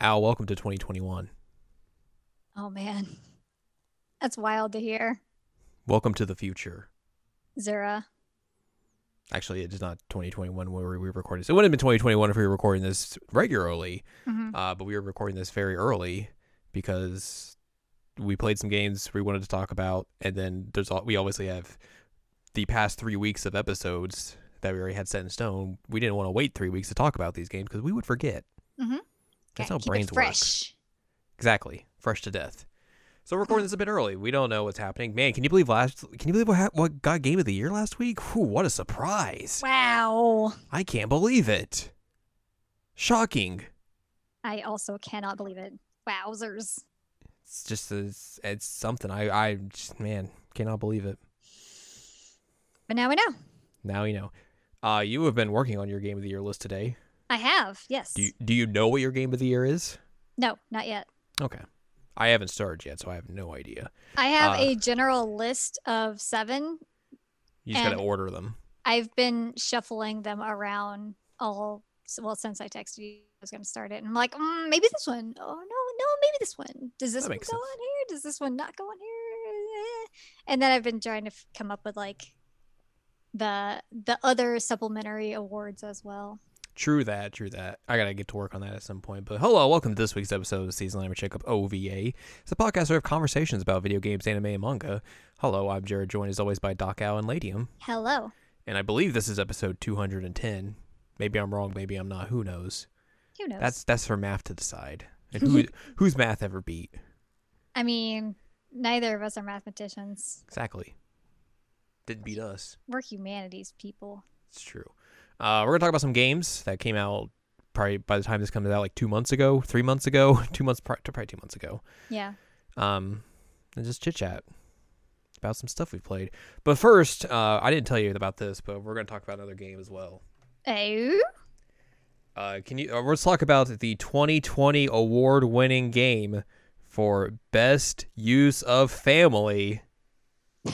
Al, welcome to 2021. Oh man, that's wild to hear. Welcome to the future. Zura. Actually, it's not 2021 where we were recording this. It would have been 2021 if we were recording this regularly, Mhm. uh, but we were recording this very early because we played some games we wanted to talk about, and then there's all, we obviously have the past three weeks of episodes that we already had set in stone. We didn't want to wait three weeks to talk about these games because we would forget. Mm-hmm. That's how brains work. Exactly, fresh to death. So we're recording this a bit early. We don't know what's happening. Man, can you believe last? Can you believe what what got game of the year last week? Whew, what a surprise! Wow. I can't believe it. Shocking. I also cannot believe it. Wowzers. It's just it's, it's something. I I just, man cannot believe it. But now we know. Now you know. Uh, you have been working on your game of the year list today. I have. Yes. Do you, do you know what your game of the year is? No, not yet. Okay, I haven't started yet, so I have no idea. I have Uh, a general list of seven. You just gotta order them. I've been shuffling them around all well since I texted you. I was going to start it, and I'm like, mm, maybe this one. Oh no, no, maybe this one. Does this That one go sense. on here? Does this one not go on here? And then I've been trying to f- come up with like the the other supplementary awards as well. True that, true that. I gotta get to work on that at some point. But hello, welcome to this week's episode of Season Lamber Checkup OVA. It's a podcast where we have conversations about video games, anime, and manga. Hello, I'm Jared, joined as always by Doc Al and Ladium. Hello. And I believe this is episode 210. Maybe I'm wrong, maybe I'm not. Who knows? Who knows? That's that's for math to decide. And who whose math ever beat? I mean, neither of us are mathematicians. Exactly. Didn't beat us. We're humanities people. It's true. Uh, we're gonna talk about some games that came out probably by the time this comes out, like two months ago, three months ago, two months, pri- probably two months ago. Yeah. um, and just chit chat about some stuff we've played. But first, uh, I didn't tell you about this, but we're going to talk about another game as well. Oh. Uh, can you? Uh, let's talk about the 2020 award-winning game for best use of family.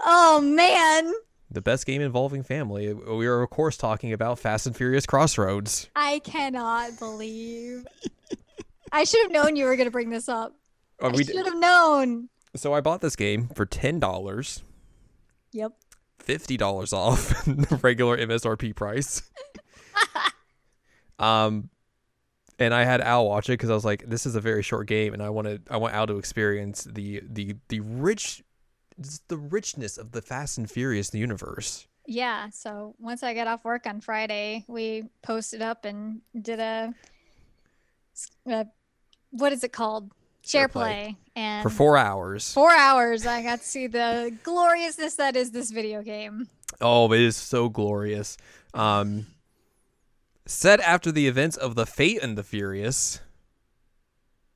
oh man. The best game involving family. We are of course talking about Fast and Furious Crossroads. I cannot believe. I should have known you were going to bring this up. Uh, I we should have known. so I bought this game for ten dollars, Yep. fifty dollars off the regular MSRP price. um, and I had Al watch it because I was like, "This is a very short game, and I wanted I want Al to experience the the the rich, the richness of the Fast and Furious universe." Yeah. So once I got off work on Friday, we posted up and did a, a what is it called? Share play. play. And For four hours. four hours, I got to see the gloriousness that is this video game. Oh, it is so glorious. Um, set after the events of the Fate and the Furious.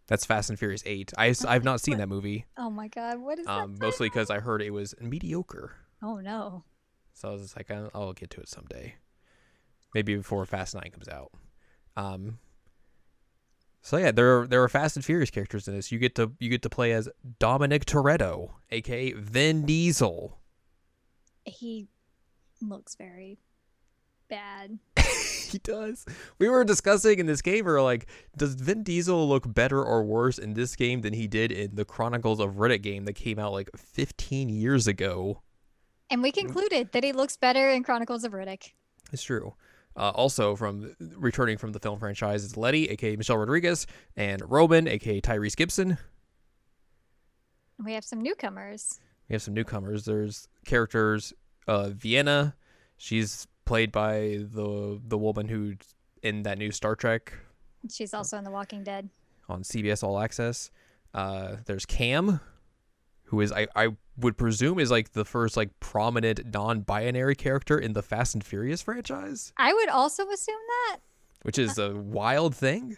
That's Fast and Furious Eight. I I've not seen that movie. Oh my God. What is Um, that? mostly because I heard it was mediocre. Oh no. So I was just like, I'll, I'll get to it someday. Maybe before Fast Nine comes out. Um. So yeah, there are, there are Fast and Furious characters in this. You get to you get to play as Dominic Toretto, aka Vin Diesel. He looks very bad. he does. We were discussing in this game, we were like, does Vin Diesel look better or worse in this game than he did in the Chronicles of Riddick game that came out like 15 years ago? And we concluded that he looks better in Chronicles of Riddick. It's true. Uh, also, from returning from the film franchise is Letty, aka Michelle Rodriguez, and Roman, aka Tyrese Gibson. We have some newcomers. We have some newcomers. There's characters. Uh, Vienna, she's played by the the woman who in that new Star Trek She's also in The Walking Dead. on CBS All Access. Uh, there's Cam, who is I, I would presume is like the first like prominent non-binary character in the Fast and Furious franchise, I would also assume that. which is a wild thing,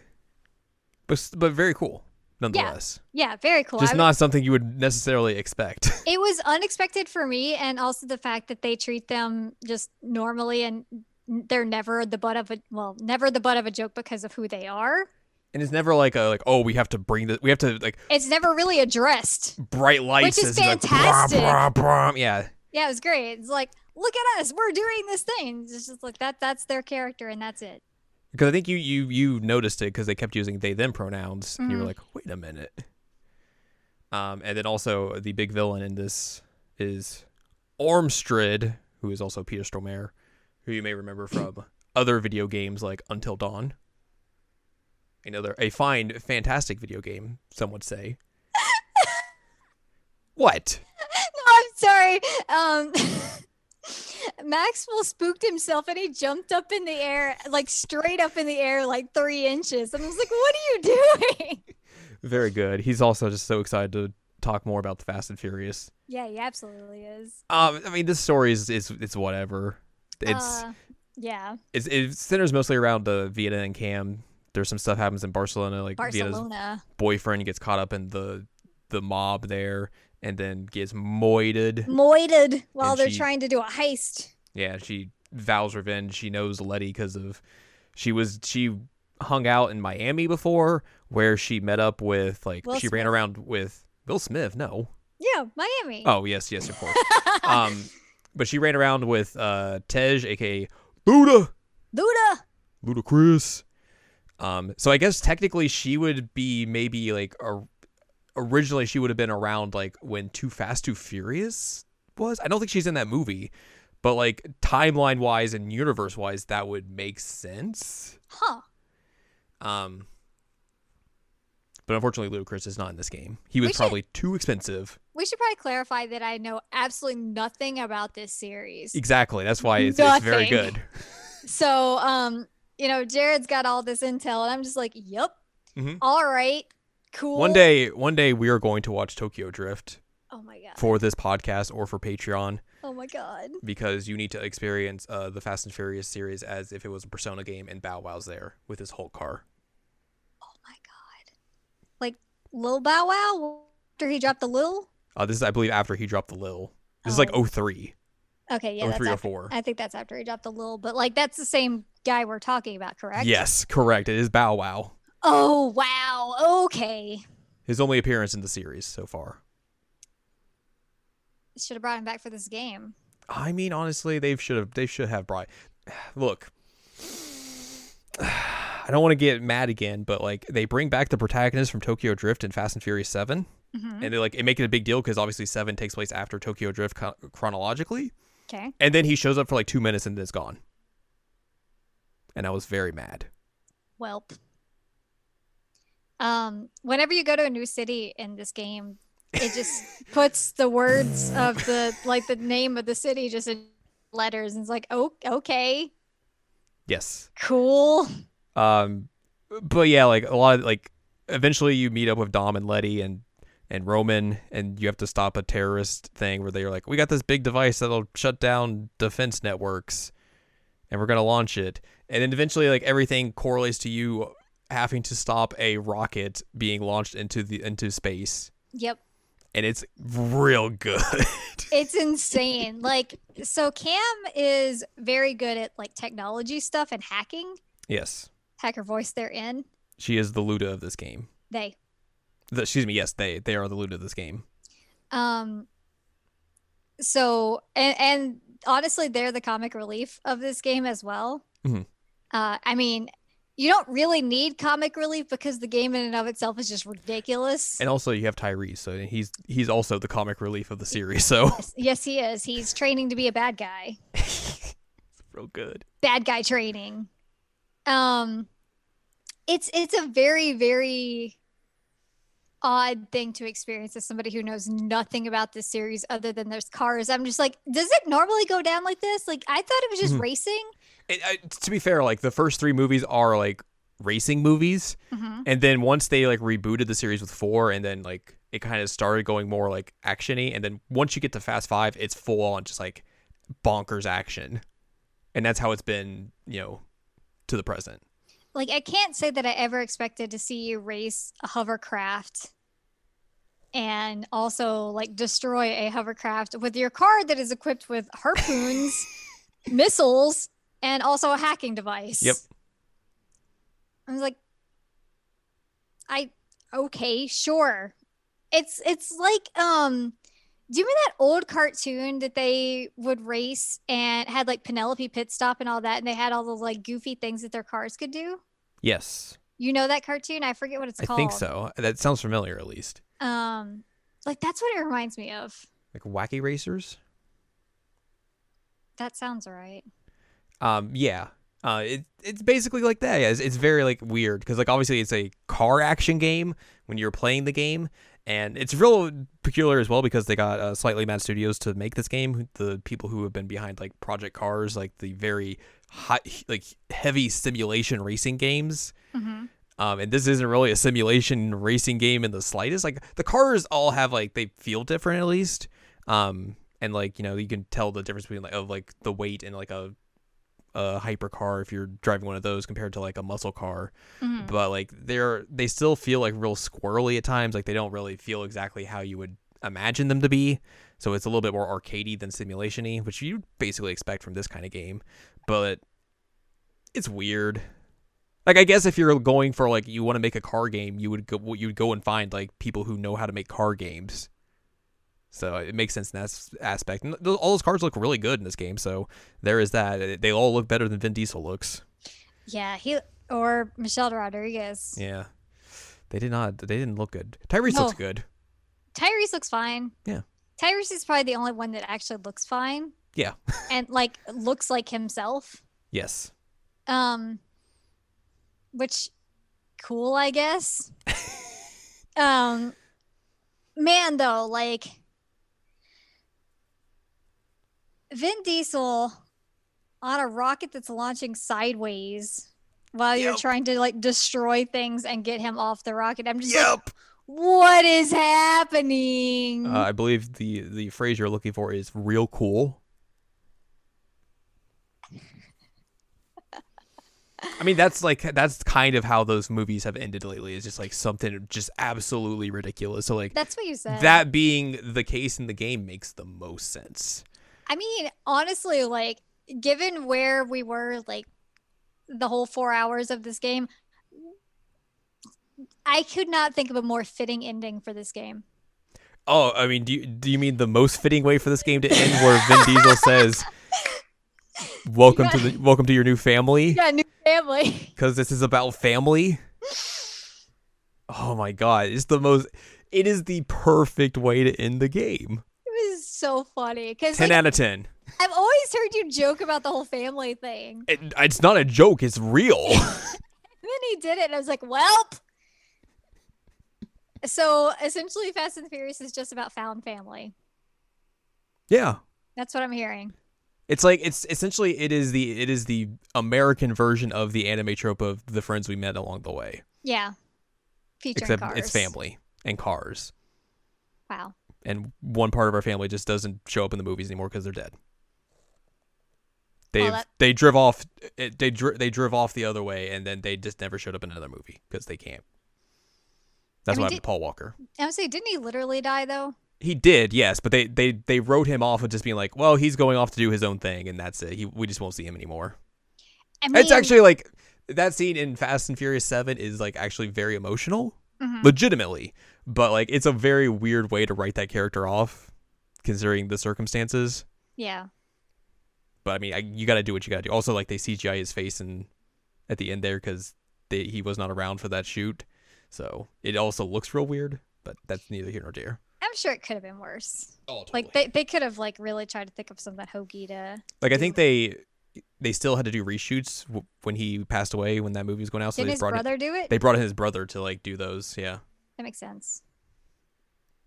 but but very cool nonetheless. Yeah, very cool. Just not something you would necessarily expect. It was unexpected for me, and also the fact that they treat them just normally and they're never the butt of a well, never the butt of a joke because of who they are. and it's never like a like oh we have to bring the we have to like It's never really addressed. bright lights Which is like, brum, fantastic. brum, brum. yeah Yeah, it was great. It's like look at us, we're doing this thing. It's just like that. That's their character, and that's it. Because I think you you you noticed it because they kept using they them pronouns. And you were Mhm. like, wait a minute. Um, and then also the big villain in this is Ormstrad, who is also Peter Stormare, who you may remember from other video games like Until Dawn. Another a fine, fantastic video game, some would say. what? No, I'm sorry. Um, Maxwell spooked himself and he jumped up in the air, like straight up in the air, like three inches. And I was like, "What are you doing?" Very good. He's also just so excited to talk more about the Fast and Furious. Yeah, he absolutely is. Um, I mean, this story is is it's whatever. It's uh, yeah, it's it centers mostly around the Vienna and Cam. There's some stuff happens in Barcelona, like Barcelona. boyfriend gets caught up in the the mob there, and then gets moited. Moited while they're she- trying to do a heist. Yeah, she vows revenge. She knows Letty because of she was she hung out in Miami before, where she met up with like Will she ran around with Will Smith. No, Yeah, Miami. oh yes, yes, of course. um, but she ran around with uh Tej, aka Buddha. Luda. Ludacris. Um, so I guess technically she would be maybe like a, originally she would have been around like when Too Fast Too Furious was. I don't think she's in that movie, but like timeline wise and universe wise, that would make sense. Huh. Um, but unfortunately, Ludacris is not in this game. He was We should- probably too expensive. We should probably clarify that I know absolutely nothing about this series. Exactly. That's why it's, it's very good. So, um, you know, Jared's got all this intel, and I'm just like, "Yep, Mhm. all right, cool." One day, one day we are going to watch Tokyo Drift Oh my god. for this podcast or for Patreon. Oh my god. because you need to experience uh, the Fast and Furious series as if it was a Persona game, and Bow Wow's there with his Hulk car. Oh my god. Like Lil Bow Wow after he dropped the Lil. Uh, this is, I believe, after he dropped the Lil. This is Oh. like 03, Okay, yeah, that's 03 or after, 04. I think that's after he dropped the Lil, but like that's the same guy we're talking about, correct? Yes, correct. It is Bow Wow. Oh wow. Okay. His only appearance in the series so far. Should have brought him back for this game. I mean, honestly, they should have. They should have brought. Look, I don't want to get mad again, but like they bring back the protagonist from Tokyo Drift and Fast and Furious Seven, hmm and they like it make it a big deal because obviously Seven takes place after Tokyo Drift chronologically. Okay. And then he shows up for like two minutes and then it's gone. And I was very mad. Welp. Um, whenever you go to a new city in this game, it just puts the words of the like the name of the city just in letters and it's like, oh okay, Yes. cool. Um, but yeah, like a lot of like, eventually you meet up with Dom and Letty and and Roman, and you have to stop a terrorist thing where they're like, we got this big device that'll shut down defense networks, and we're gonna launch it. And then eventually, like everything correlates to you having to stop a rocket being launched into the into space, Yep. and it's real good. It's insane. like so Cam is very good at like technology stuff and hacking. yes, Hacker voice they're in. she is the Luda of this game. They. The, excuse me. Yes, they they are the Luda of this game. Um so and and honestly they're the comic relief of this game as well. Mhm. Uh I mean, you don't really need comic relief because the game in and of itself is just ridiculous. And also you have Tyrese, so he's he's also the comic relief of the series. So Yes- yes, he is. He's training to be a bad guy. real good. Bad guy training. Um it's it's a very very odd thing to experience as somebody who knows nothing about this series other than there's cars. I'm just like, does it normally go down like this? Like I thought it was just Mhm. racing. And, uh, to be fair, like the first three movies are like racing movies, Mhm. and then once they like rebooted the series with four, and then like it kind of started going more like actiony, and then once you get to Fast Five, it's full on just like bonkers action, and that's how it's been, you know, to the present. Like I can't say that I ever expected to see you race a hovercraft and also like destroy a hovercraft with your car that is equipped with harpoons, missiles, and also a hacking device. Yep. I was like, I okay, sure. It's it's like um Do you remember that old cartoon that they would race and had like Penelope pit stop and all that, and they had all those like goofy things that their cars could do? Yes, You know that cartoon? I forget what it's I called. I think so. That sounds familiar, at least. Um, like that's what it reminds me of. Like wacky racers. That sounds right. Um, yeah. Uh, it, it's basically like that. Yeah, it's, it's very like weird because like obviously it's a car action game when you're playing the game, and it's real peculiar as well because they got uh, slightly mad studios to make this game. The people who have been behind like Project Cars, like the very high, like heavy simulation racing games. hmm Um, and this isn't really a simulation racing game in the slightest. Like the cars all have like they feel different at least. Um, and like you know you can tell the difference between like of like the weight and like a a hyper car if you're driving one of those compared to like a muscle car. hmm But like they're they still feel like real squirrely at times. Like they don't really feel exactly how you would imagine them to be. So it's a little bit more arcadey than simulation-y, which you basically expect from this kind of game. But it's weird. Like I guess if you're going for like you want to make a car game, you would go you would go and find like people who know how to make car games. So it makes sense in that aspect. And th- all those cards look really good in this game. So there is that. They all look better than Vin Diesel looks. Yeah, he or Michelle Rodriguez. Yeah. They did not. They didn't look good. Tyrese No. looks good. Tyrese looks fine. Yeah. Tyrese is probably the only one that actually looks fine Yeah. and like looks like himself. Yes. Um which cool, I guess. um man though, like Vin Diesel on a rocket that's launching sideways while you're trying to like destroy things and get him off the rocket. I'm just like, what is happening? Uh, I believe the the phrase you're looking for is real cool. I mean, that's like that's kind of how those movies have ended lately. Is just like something just absolutely ridiculous. So like That's what you said. that being the case in the game makes the most sense. I mean, honestly, like given where we were, like the whole four hours of this game, I could not think of a more fitting ending for this game. Oh, I mean, do you, do you mean the most fitting way for this game to end, where Vin Diesel says, "Welcome to the welcome to your new family"? Yeah, new family. because this is about family. Oh my god, it's the most. It is the perfect way to end the game. So funny because Ten like, out of ten. I've always heard you joke about the whole family thing. It, it's not a joke. It's real. And then he did it, and I was like, "Welp." So essentially, Fast and the Furious is just about found family. yeah, That's what I'm hearing. it's like it's essentially it is the it is the American version of the anime trope of the friends we met along the way, Yeah, featuring except cars. it's family and cars. Wow. And one part of our family just doesn't show up in the movies anymore because they're dead. They that- they drive off they dri- they drove off the other way and then they just never showed up in another movie because they can't. That's mean, what happened did- to Paul Walker. I would say, didn't he literally die though? He did, yes, but they they they wrote him off with just being like, well, he's going off to do his own thing and that's it. He we just won't see him anymore. I mean, it's actually like that scene in Fast and Furious Seven is like actually very emotional, mhm. legitimately, but like it's a very weird way to write that character off, considering the circumstances. yeah. But I mean, I, you got to do what you got to do. Also, like they CGI his face and at the end there because he was not around for that shoot, so it also looks real weird. But that's neither here nor there. I'm sure it could have been worse. Oh, Like they, they could have like really tried to think of something hokey to. like I think they they still had to do reshoots w- when he passed away when that movie was going out. So Did they his brought brother do it? it, they brought in his brother to like do those. Yeah, that makes sense.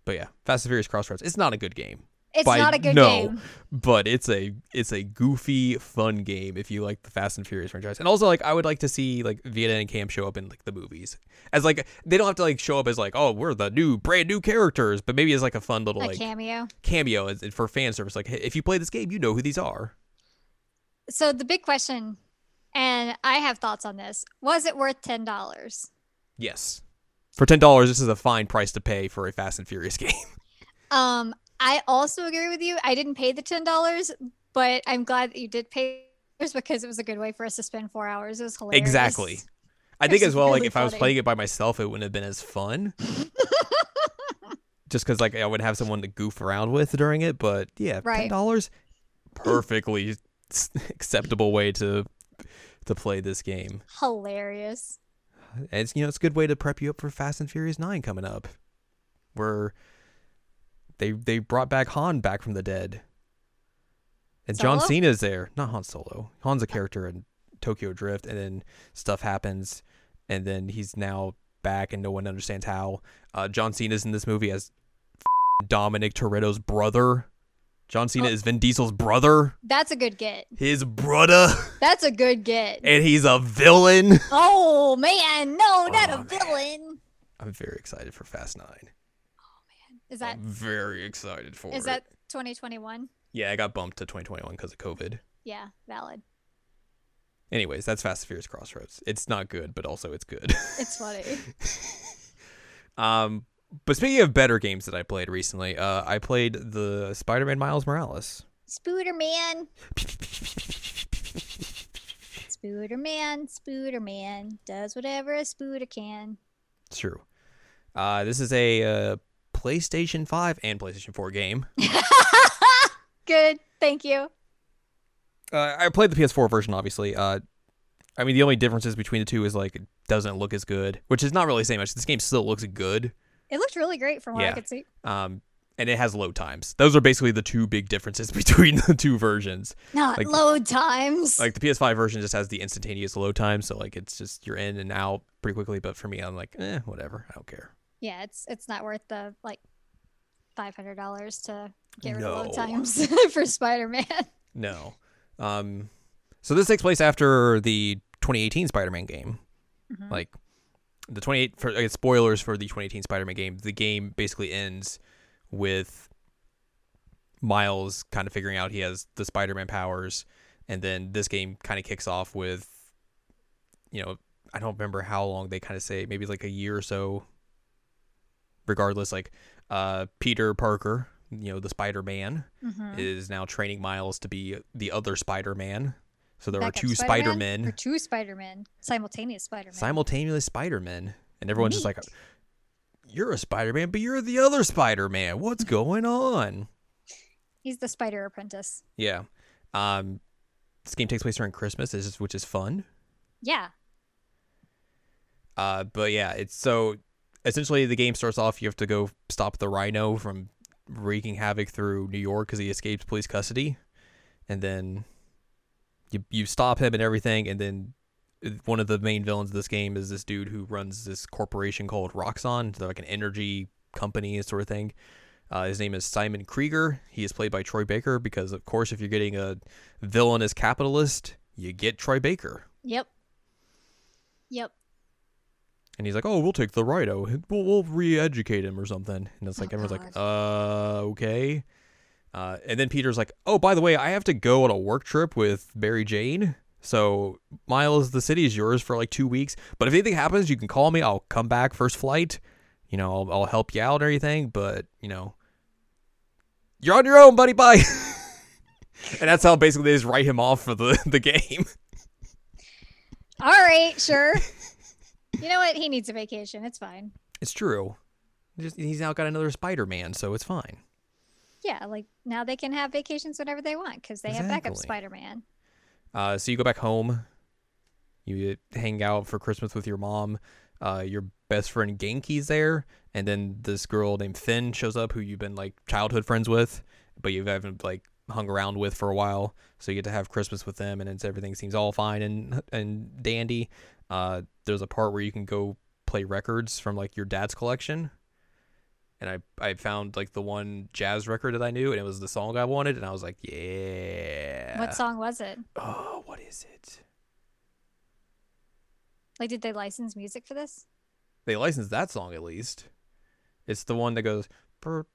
but yeah, Fast and Furious Crossroads. It's not a good game. It's By- not a good no. game. but it's a it's a goofy fun game if you like the Fast and Furious franchise. And also like I would like to see like Vienna and Cam show up in like the movies. As like they don't have to like show up as like oh we're the new brand new characters, but maybe as like a fun little A like cameo. cameo for fan service like hey, if you play this game, you know who these are. So the big question, and I have thoughts on this: Was it worth ten dollars? Yes. For $10, this is a fine price to pay for a Fast and Furious game. Um, I also agree with you. I didn't pay the ten dollars, but I'm glad that you did pay because it was a good way for us to spend four hours. It was hilarious. exactly. I think as well like really if I was playing it by myself, it wouldn't have been as fun. just because like I would have someone to goof around with during it. But yeah, ten dollars, perfectly acceptable way to to play this game. Hilarious. And it's you know it's a good way to prep you up for Fast and Furious Nine coming up, where they they brought back Han back from the dead, and John Solo? Cena's there. Not Han Solo. Han's a character in Tokyo Drift, and then stuff happens, and then he's now back, and no one understands how. Uh, John Cena's in this movie as Dominic Toretto's brother. John Cena Oh. is Vin Diesel's brother, That's a good get. his brother, That's a good get. and he's a villain. Oh man, no, not Oh, a man. villain. I'm very excited for Fast Nine. Oh man, Is that I'm very excited for is it. that 2021? Yeah, I got bumped to 2021 because of COVID. Yeah, valid. Anyways, that's Fast and Furious Crossroads. It's not good, but also it's good. It's funny. um, but speaking of better games that I played recently, uh, I played the Spider-Man Miles Morales. Spooder man, Spooder man, Spooder man does whatever a Spooder can. It's true. Uh, this is a uh, PlayStation 5 and PlayStation 4 game. Good, thank you. Uh, I played the PS4 version, obviously. Uh, I mean, the only differences between the two is like it doesn't look as good, which is not really saying much. This game still looks good. It looked really great from what I could see. um, and it has load times. Those are basically the two big differences between the two versions. Not Like- load times. Like the PS5 version just has the instantaneous load time, so like it's just you're in and out pretty quickly. But for me, I'm like, eh, whatever, I don't care. yeah, it's it's not worth the like five hundred dollars to get rid of load times for Spider Man. No. Um, so this takes place after the 2018 Spider-Man game. Mhm. Like the 28 for uh, spoilers for the 2018 Spider-Man game. The game basically ends with Miles kind of figuring out he has the Spider-Man powers, and then this game kind of kicks off with, you know, I don't remember how long they kind of say, maybe like a year or so. Regardless, like uh, Peter Parker, you know, the Spider-Man, Mhm. is now training Miles to be the other Spider-Man. So there are two? Spider-Men, Or two Spider Men, simultaneous Spider Man. simultaneous Spider-Men, and everyone's just like, "You're a Spider-Man, but you're the other Spider-Man. What's going on?" He's the Spider Apprentice. Yeah. Um, this game takes place during Christmas, which is- which is fun. Yeah. Uh, but yeah, it's so essentially the game starts off. You have to go stop the Rhino from wreaking havoc through New York because he escapes police custody, and then you you stop him and everything, and then uh, one of the main villains of this game is this dude who runs this corporation called Roxxon, they're like an energy company sort of thing. Uh, his name is Simon Krieger. He is played by Troy Baker because, of course, if you're getting a villainous capitalist, you get Troy Baker. Yep. Yep. And he's like, "Oh, we'll take the Rhino. We'll, we'll re-educate him or something." And it's like Oh, everyone's like, God. "Uh, okay." Uh, and then Peter's like, "Oh, by the way, I have to go on a work trip with Mary Jane. So Miles, the city is yours for like two weeks. But if anything happens, you can call me. I'll come back first flight. You know, I'll, I'll help you out or anything. But you know, you're on your own, buddy. Bye." and that's how basically they just write him off for the the game. All right, sure. you know what? He needs a vacation. It's fine. It's true. Just, he's now got another Spider-Man, so it's fine. Yeah, like now they can have vacations whenever they want because they have backup Spider Man. Uh, so you go back home. You hang out for Christmas with your mom. Uh, your best friend Ganke's there, and then this girl named Finn shows up, who you've been like childhood friends with, but you haven't like hung around with for a while. So you get to have Christmas with them, and it's, everything seems all fine and and dandy. Uh, there's a part where you can go play records from like your dad's collection. And I, I found like the one jazz record that I knew, and it was the song I wanted, and I was like, yeah. What song was it? Oh, what is it? Like, did they license music for this? They licensed that song at least. It's the one that goes. If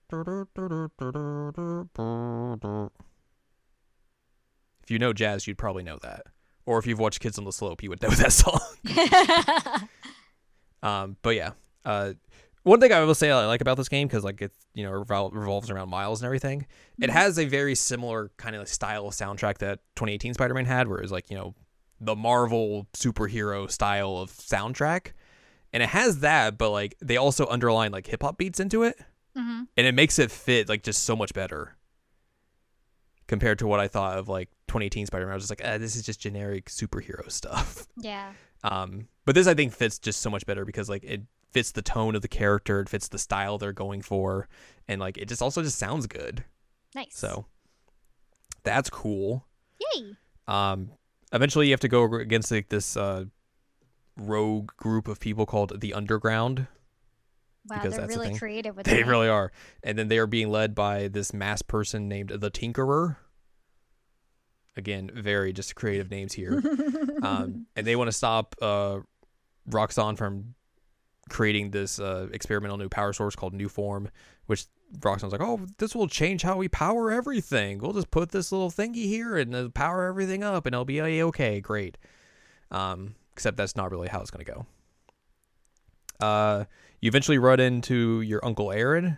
you know jazz, you'd probably know that. Or if you've watched Kids on the Slope, you would know that song. Um, but yeah, uh, one thing I will say I like about this game because like it you know revol- revolves around Miles and everything. It Mhm. has a very similar kind of style of soundtrack that 2018 Spider-Man had, where it's like you know the Marvel superhero style of soundtrack, and it has that, but like they also underline like hip hop beats into it. hmm and it makes it fit like just so much better compared to what I thought of like 2018 Spider-Man. I was just like, eh, this is just generic superhero stuff. Yeah. Um, but this I think fits just so much better because like it fits the tone of the character, it fits the style they're going for, and like it just also just sounds good. Nice. So that's cool. Yay. Um, eventually you have to go against like this uh, rogue group of people called the Underground. Wow, Because they're that's the really thing. creative with They that. really are, and then they are being led by this mass person named the Tinkerer. Again, very just creative names here. um, and they want to stop uh, Roxxon from creating this uh, experimental new power source called Nuform, which Roxxon's like, oh, this will change how we power everything. We'll just put this little thingy here and uh, power everything up, and it'll be a okay, great. Um, except that's not really how it's gonna go. Uh, you eventually run into your uncle Aaron,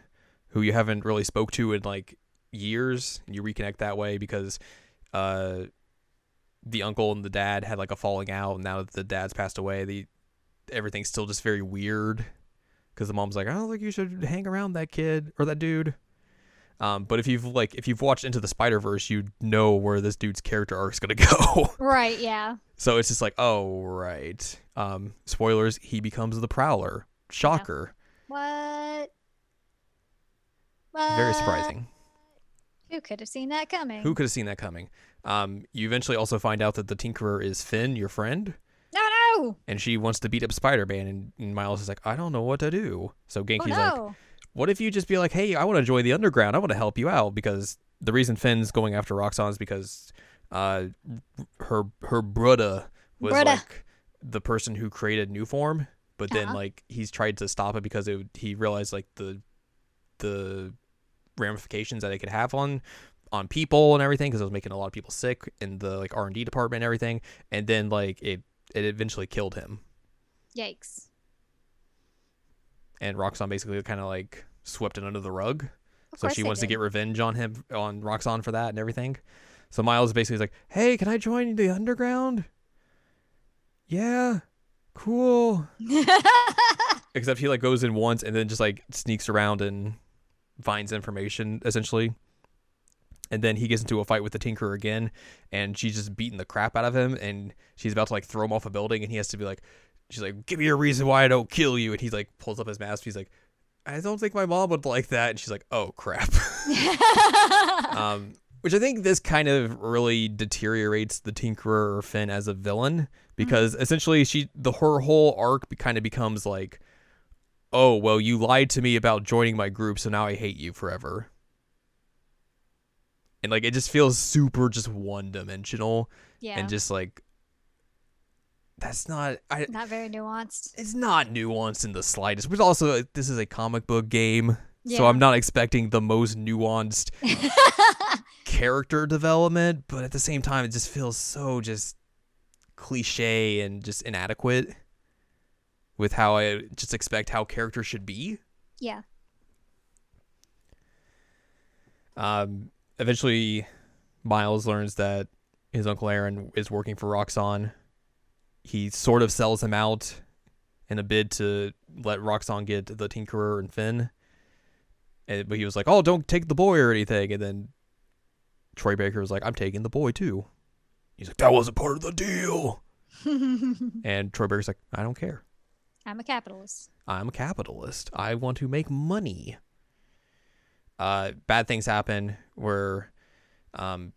who you haven't really spoke to in like years, you reconnect that way because uh the uncle and the dad had like a falling out and now that the dad's passed away the everything's still just very weird. Because the mom's like i don't think you should hang around that kid or that dude. Um, but if you've like if you've watched into the spider verse you know where this dude's character arc's gonna go. Right. Yeah. so it's just like oh right. Um spoilers he becomes the prowler. Shocker. What? very surprising. Who could have seen that coming? who could have seen that coming? Um you eventually also find out that the tinkerer is finn your friend No, no. and she wants to beat up Spider-Man, and, and Miles is like, I don't know what to do. So Oh Ganke's like, what if you just be like, hey, I want to join the underground. I want to help you out because the reason Finn's going after Roxxon is because uh, her her brother was Brudda. like the person who created Nuform, but then Uh-huh. like he's tried to stop it because it, he realized like the the ramifications that it could have on on people and everything because it was making a lot of people sick in the like R and D department and everything, and then like it it eventually killed him Yikes. and Roxxon basically kind of like swept it under the rug. Of So she wants to get revenge on him on Roxxon for that and everything. So Miles basically is like, "Hey, can I join the underground?" Yeah, cool. Except he like goes in once and then just like sneaks around and finds information essentially. And then he gets into a fight with the Tinkerer again, and she's just beating the crap out of him, and she's about to like throw him off a building, and he has to be like, she's like, "Give me a reason why I don't kill you," and he's like pulls up his mask. He's like, "I don't think my mom would like that," and she's like, "Oh crap." um, which I think this kind of really deteriorates the Tinkerer or Finn as a villain because essentially she the her whole arc kind of becomes like, oh well, you lied to me about joining my group, so now I hate you forever. And like it just feels super just one dimensional yeah. and just like that's not I Not very nuanced. it's not nuanced in the slightest. But also this is a comic book game. So I'm not expecting the most nuanced character development, but at the same time, it just feels so just cliche and just inadequate with how I just expect how characters should be. Yeah. Um, eventually, Miles learns that his uncle Aaron is working for Roxxon. He sort of sells him out in a bid to let Roxxon get the Tinkerer and Finn. And, but he was like, "Oh, don't take the boy or anything." And then Troy Baker was like, "I'm taking the boy too." He's like, "That wasn't part of the deal." And Troy Baker's like, "I don't care. I'm a capitalist. I'm a capitalist. I want to make money. Uh, bad things happen where um,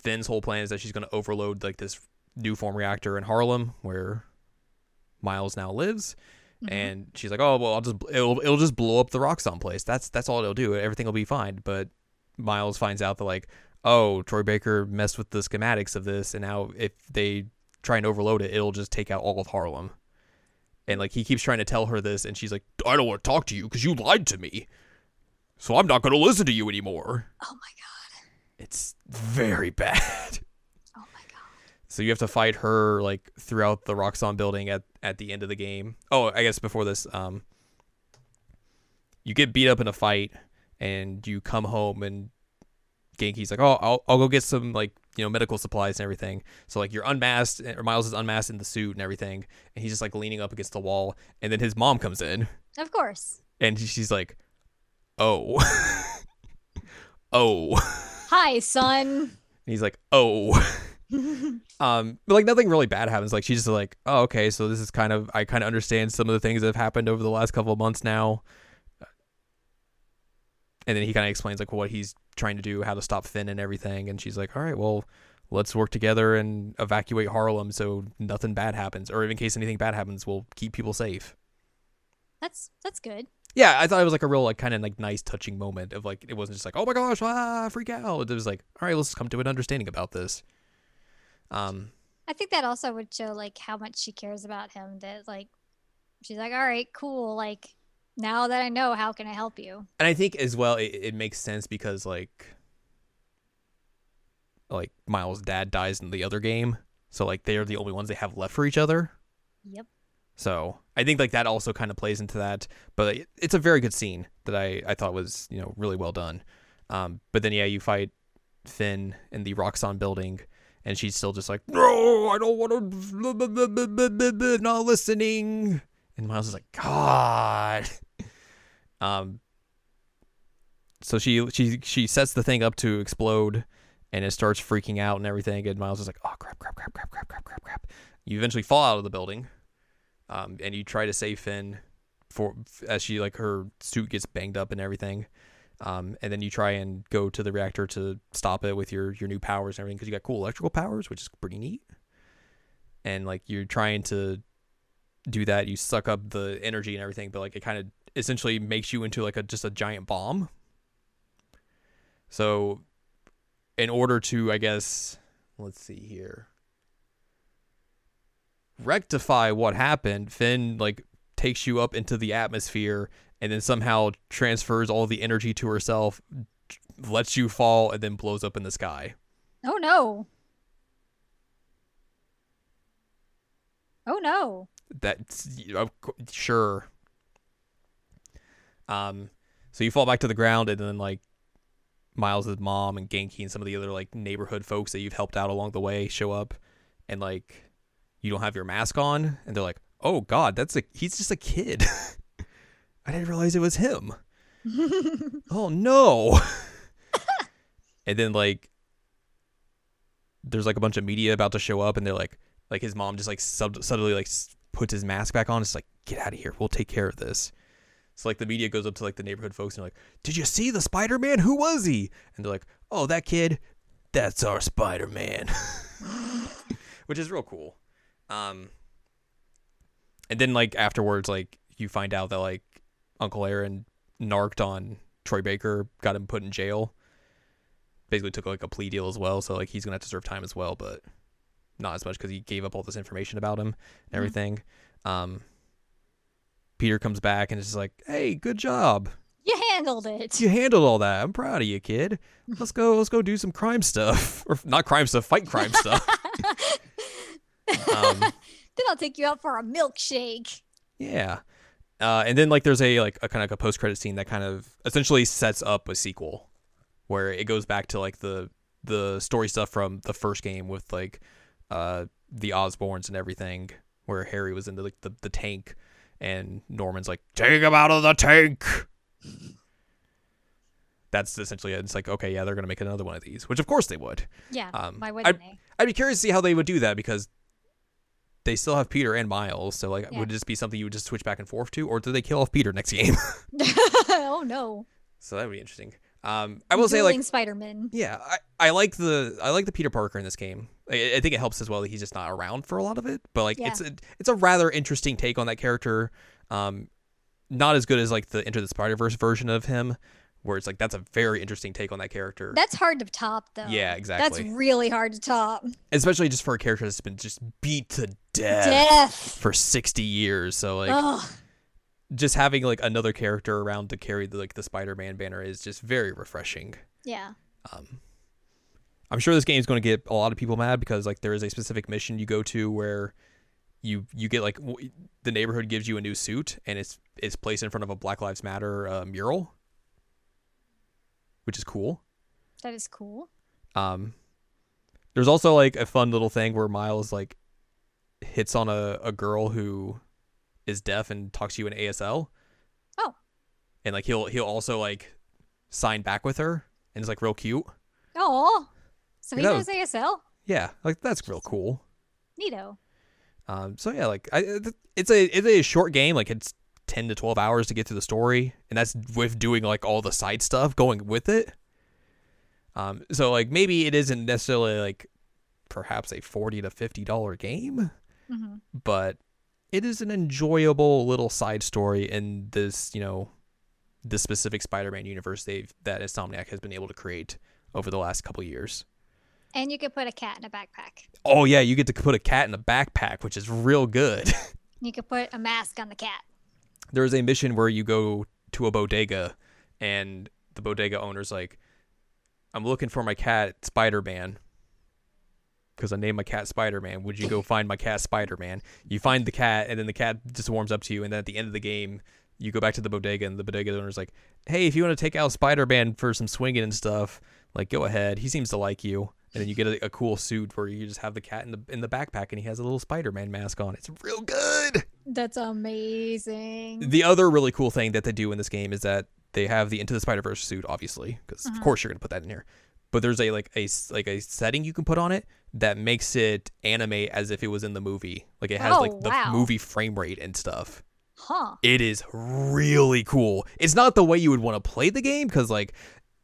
Finn's whole plan is that she's going to overload like this Nuform reactor in Harlem where Miles now lives. Mhm. And she's like, "Oh well, I'll just it'll it'll just blow up the Roxxon place. That's that's all it'll do. Everything will be fine." But Miles finds out that like, oh, Troy Baker messed with the schematics of this, and now if they try and overload it, it'll just take out all of Harlem. And like he keeps trying to tell her this, and she's like, "I don't want to talk to you because you lied to me, so I'm not going to listen to you anymore." Oh my god. It's very bad. Oh my god. So you have to fight her like throughout the Roxxon building at at the end of the game. Oh, I guess before this, um, you get beat up in a fight, and you come home, and Ganke's like, "Oh, I'll I'll go get some like you know medical supplies and everything." So like you're unmasked, or Miles is unmasked in the suit and everything, and he's just like leaning up against the wall, and then his mom comes in, Of course. and she's like, "Oh, oh." Hi, son. And he's like, "Oh." um, but like nothing really bad happens. Like she's just like, "Oh, okay, so this is kind of I kind of understand some of the things that have happened over the last couple of months now." And then he kind of explains like what he's trying to do, how to stop Finn and everything. And she's like, "All right, well, let's work together and evacuate Harlem so nothing bad happens, or in case anything bad happens, we'll keep people safe." That's that's good. Yeah, I thought it was like a real like kind of like nice touching moment of like it wasn't just like oh my gosh ah freak out. It was like all right let's come to an understanding about this. Um, I think that also would show like how much she cares about him. That like she's like, all right, cool. Like now that I know, how can I help you? and I think as well it, it makes sense because like like Miles' dad dies in the other game, so like they're the only ones they have left for each other. Yep. So I think like that also kind of plays into that, but it's a very good scene that I I thought was you know really well done. Um, but then yeah, you fight Finn in the Roxxon building, and she's still just like, no, I don't want to, not listening. And Miles is like, God. Um. So she she she sets the thing up to explode, and it starts freaking out and everything. And Miles is like, oh crap, crap, crap, crap, crap, crap, crap, crap. You eventually fall out of the building, um, and you try to save Finn for as she like her suit gets banged up and everything. Um, and then you try and go to the reactor to stop it with your your new powers and everything because you got cool electrical powers, which is pretty neat. And like you're trying to do that, you suck up the energy and everything, but like it kind of essentially makes you into like a just a giant bomb. So, in order to, I guess, let's see here, rectify what happened, Finn like takes you up into the atmosphere and then somehow transfers all the energy to herself, lets you fall, and then blows up in the sky. Oh no. Oh no. That's cou- sure. Um, so you fall back to the ground, and then like Miles' mom and Ganke and some of the other like neighborhood folks that you've helped out along the way show up, and like you don't have your mask on, and they're like, "Oh God, that's a he's just a kid." I didn't realize it was him. oh no. and then like there's like a bunch of media about to show up and they're like like his mom just like sub- suddenly like puts his mask back on it's like get out of here. We'll take care of this. So like the media goes up to like the neighborhood folks and they're like did you see the spider-man? Who was he? And they're like oh that kid. That's our spider-man. Which is real cool um and then like afterwards like you find out that like uncle aaron narked on troy baker got him put in jail. Basically took like a plea deal as well so like he's gonna have to serve time as well but not as much because he gave up all this information about him and Mhm. everything. Um peter comes back and is just like hey good job. You handled it. you handled all that. I'm proud of you kid. Let's go let's go do some crime stuff. Or not crime stuff fight crime stuff um then I'll take you out for a milkshake. Yeah. Uh, and then like there's a like a kind of like a post credit scene that kind of essentially sets up a sequel where it goes back to like the the story stuff from the first game with like uh the Osborns and everything where Harry was in the like the, the tank and Norman's like take him out of the tank. That's essentially it. It's like okay, yeah, they're gonna make another one of these, which of course they would. Yeah. Um, why wouldn't they? I'd be curious to see how they would do that because they still have Peter and Miles. So like, Yeah. would it just be something you would just switch back and forth to, or do they kill off Peter next game? oh no. so that would be interesting. Um, I will say like, Spider-Man. yeah, I, I like the I like the Peter Parker in this game. I, I think it helps as well that he's just not around for a lot of it. But like, Yeah. it's a it's a rather interesting take on that character. Um, not as good as like the Into the Spider Verse version of him, where it's like that's a very interesting take on that character. That's hard to top though. Yeah, exactly. That's really hard to top. Especially just for a character that's been just beat to death. Death. for 60 years so like Ugh. just having like another character around to carry the like the spider-man banner is just very refreshing Yeah. um i'm sure this game is going to get a lot of people mad because like there is a specific mission you go to where you you get like w- the neighborhood gives you a new suit and it's it's placed in front of a black lives matter uh, mural which is cool That is cool. um there's also like a fun little thing where miles like hits on a, a girl who is deaf and talks to you in asl Oh. and like he'll he'll also like sign back with her, and it's like real cute. Oh, so he knows ASL. Yeah, like that's real cool. Neato. Um, so yeah, like I, it's a it's a short game. Like it's ten to twelve hours to get through the story, and that's with doing like all the side stuff going with it. Um, so like maybe it isn't necessarily like perhaps a forty to fifty dollar game, hmm but it is an enjoyable little side story in this you know the specific Spider-Man universe they've that Insomniac has been able to create over the last couple years. And you could put a cat in a backpack. Oh yeah, you get to put a cat in a backpack, which is real good. You could put a mask on the cat. There's a mission where you go to a bodega and the bodega owner's like i'm looking for my cat spider-man. Because i named my cat spider-man. Would you go find my cat spider-man? You find the cat and then the cat just warms up to you and then at the end of the game you go back to the bodega and the bodega owner's like hey if you want to take out spider-man for some swinging and stuff like go ahead. He seems to like you and then you get a, a cool suit where you just have the cat in the in the backpack and he has a little spider-man mask on it's real good That's amazing. the other really cool thing that they do in this game is that they have the Into the Spider Verse suit, obviously, because of Mhm. course you're gonna put that in here. But there's a like a like a setting you can put on it that makes it animate as if it was in the movie. Like it has Oh, like the wow. movie frame rate and stuff. Huh. It is really cool. It's not the way you would want to play the game because like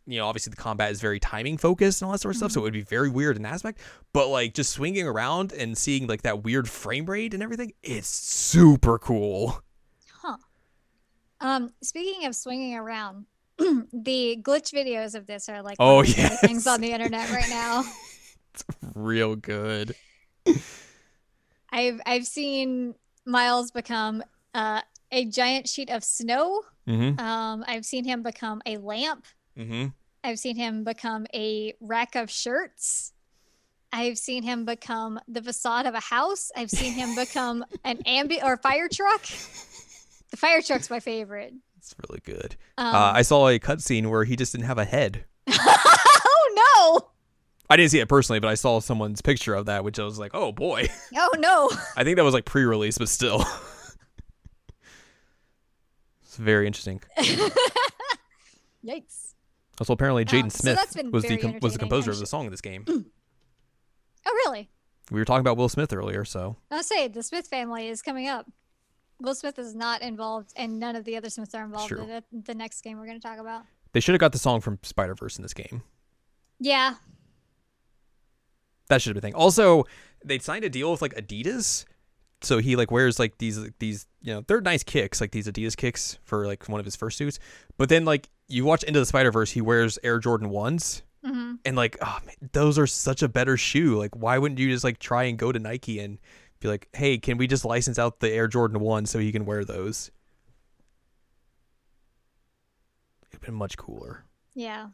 you know obviously the combat is very timing focused and all that sort of stuff, so it would be very weird in aspect. But like just swinging around and seeing like that weird frame rate and everything, it's super cool. Huh. Um, speaking of swinging around, the glitch videos of this are like oh favorite things on the internet right now. It's real good. I've I've seen Miles become uh, a giant sheet of snow. Mm-hmm. Um, I've seen him become a lamp. Mm-hmm. I've seen him become a rack of shirts. I've seen him become the facade of a house. I've seen him become an ambi or fire truck. The fire truck's my favorite. It's really good. Um, uh, I saw a cutscene where he just didn't have a head. oh no! I didn't see it personally, but I saw someone's picture of that, which I was like, oh boy. Oh no! I think that was like pre-release, but still. it's very interesting. Yikes! Also, apparently, Jaden Um, Smith that's was the com- was the composer of the song in this game. Oh really? we were talking about Will Smith earlier, so I'll say the Smith family is coming up. Will Smith is not involved, and none of the other Smiths are involved True. in it, the next game we're going to talk about. they should have got the song from Spider Verse in this game. Yeah, That should have been a thing. Also, they signed a deal with like Adidas, so he like wears like these these you know they're nice kicks like these Adidas kicks for like one of his first suits. But then like you watch Into the Spider Verse, he wears Air Jordan ones, hmm and like oh man, those are such a better shoe. Like why wouldn't you just like try and go to Nike and be like, hey, can we just license out the Air Jordan one so he can wear those? It'd been much cooler. yeah.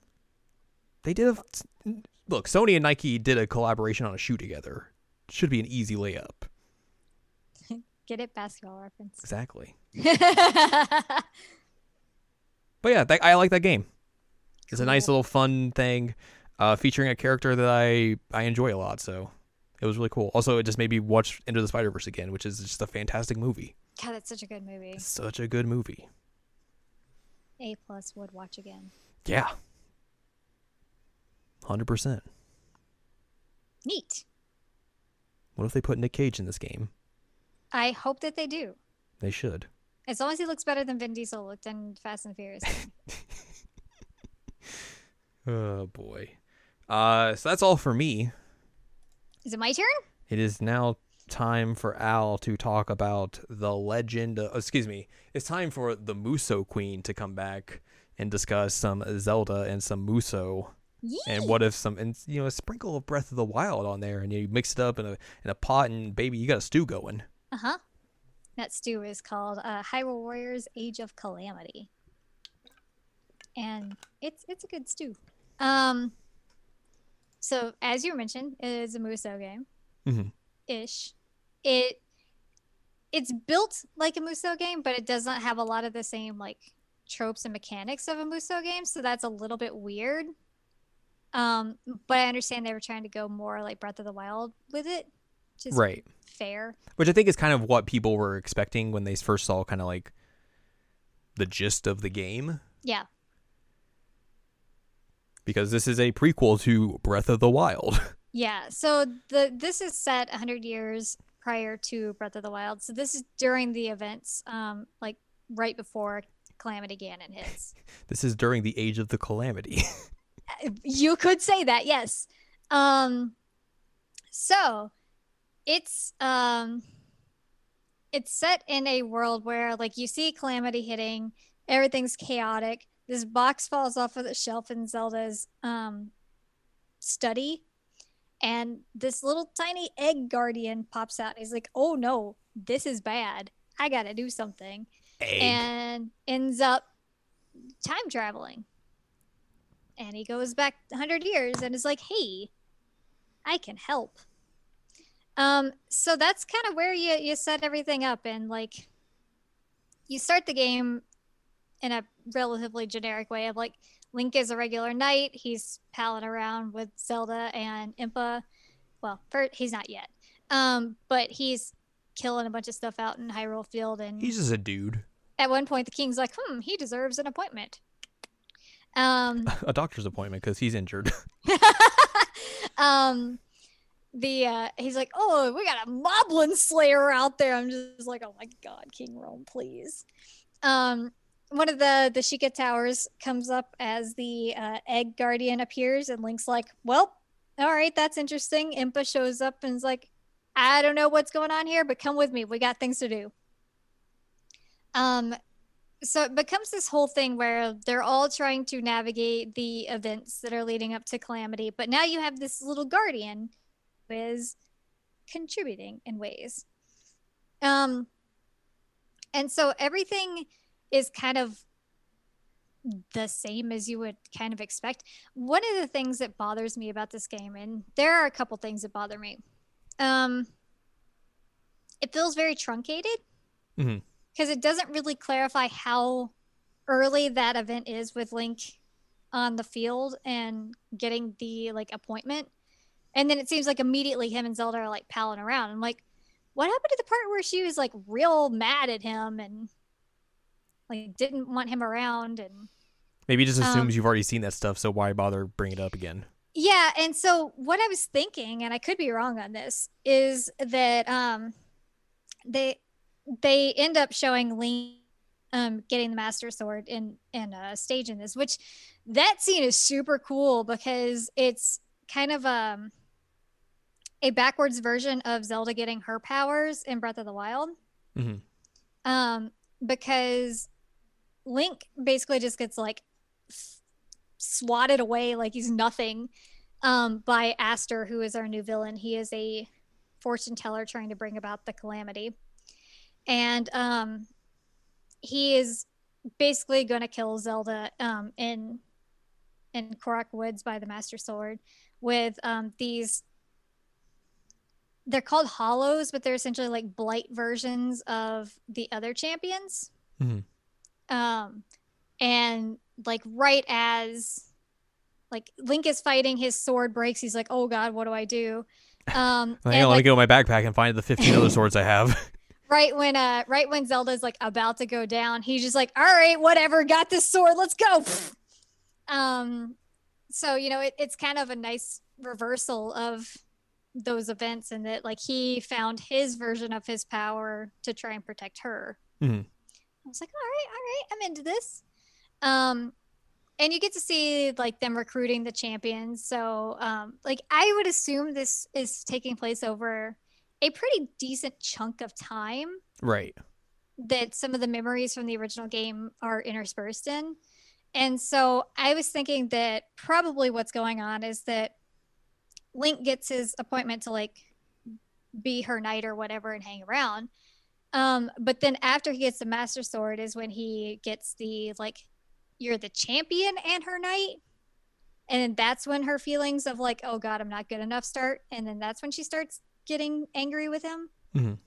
They did a look. Sony and Nike did a collaboration on a shoe together. Should be an easy layup. Get it? Basketball reference. Exactly. But yeah, that, I like that game. It's a nice little fun thing, uh, featuring a character that I I enjoy a lot. So it was really cool. Also, it just made me watch Into the Spider Verse again, which is just a fantastic movie. God, that's such a good movie. It's such a good movie. A plus would watch again. Yeah. Hundred percent. Neat. What if they put Nick Cage in this game? I hope that they do. They should. As long as he looks better than Vin Diesel looked in Fast and Furious. Oh boy. Uh, so that's all for me. Is it my turn? It is now time for Al to talk about the legend. Of, excuse me. It's time for the Muso Queen to come back and discuss some Zelda and some Muso. And what if some, and you know, a sprinkle of Breath of the Wild on there, and you mix it up in a in a pot, and baby, you got a stew going. Uh huh. That stew is called uh, Hyrule Warriors: Age of Calamity, and it's it's a good stew. Um. So as you mentioned, it is a Muso game, mm-hmm. ish. It it's built like a Muso game, but it does not have a lot of the same like tropes and mechanics of a Muso game, so that's a little bit weird. Um, but I understand they were trying to go more like Breath of the Wild with it, Right. fair. Which I think is kind of what people were expecting when they first saw kind of like the gist of the game Yeah. because this is a prequel to Breath of the Wild. Yeah. So the this is set 100 years prior to Breath of the Wild. So this is during the events, um, like right before Calamity Ganon hits. this is during the age of the calamity. you could say that, yes. Um, so it's um, it's set in a world where like you see Calamity hitting, everything's chaotic. This box falls off of the shelf in Zelda's um study and this little tiny egg guardian pops out. He's like, "Oh no, this is bad. I got to do something." Egg. And ends up time traveling. And he goes back 100 years and is like, "Hey, I can help." Um so that's kind of where you you set everything up and like you start the game in a relatively generic way of like Link is a regular knight. He's palling around with Zelda and Impa. Well, for, he's not yet. Um, but he's killing a bunch of stuff out in Hyrule Field. And He's just a dude. at one point, the king's like, "Hmm, he deserves an appointment." Um, A doctor's appointment because he's injured. um, the uh, he's like, "Oh, we got a Moblin Slayer out there." I'm just like, "Oh my God, King Rhoam, please." Um, one of the the Sheikah towers comes up as the uh, egg guardian appears, and Link's like, "Well, all right, that's interesting." Impa shows up and is like, "I don't know what's going on here, but come with me. We got things to do." Um, so it becomes this whole thing where they're all trying to navigate the events that are leading up to Calamity, but now you have this little guardian is contributing in ways. Um, and so everything is kind of the same as you would kind of expect. One of the things that bothers me about this game, and there are a couple things that bother me. Um, it feels very truncated because it doesn't really clarify how early that event is with Link on the field and getting the like appointment. And then it seems like immediately him and Zelda are like palling around. I'm like, what happened to the part where she was like real mad at him and like didn't want him around and Maybe just assumes Um, you've already seen that stuff, so why bother bringing it up again? Yeah, and so what I was thinking, and I could be wrong on this, is that um they they end up showing Link um getting the Master Sword in in a stage in this, which that scene is super cool because it's kind of um a backwards version of Zelda getting her powers in Breath of the Wild. Mhm. Um, because Link basically just gets like f- swatted away like he's nothing um, by Astor, who is our new villain. He is a fortune teller trying to bring about the calamity. And um, he is basically going to kill Zelda um, in in Korok Woods by the Master Sword with um, these. They're called hollows, but they're essentially like blight versions of the other champions. Mhm. Um, and like right as like Link is fighting, his sword breaks. He's like, "Oh God, what do I do?" Um, Hang and, on, let me like, go in my backpack and find the 15 other swords I have. right when uh, right when Zelda's like about to go down, he's just like, "All right, whatever, got this sword, let's go." um, so you know, it, it's kind of a nice reversal of those events, and that like he found his version of his power to try and protect her. Mhm. I was like, all right, all right, I'm into this. Um, and you get to see like them recruiting the champions. So, um, like I would assume this is taking place over a pretty decent chunk of time right. that some of the memories from the original game are interspersed in. And so I was thinking that probably what's going on is that Link gets his appointment to like be her knight or whatever and hang around. Um, but then after he gets the Master Sword is when he gets the like, you're the champion and her knight. And that's when her feelings of like, oh God, I'm not good enough start. And then that's when she starts getting angry with him. Mhm.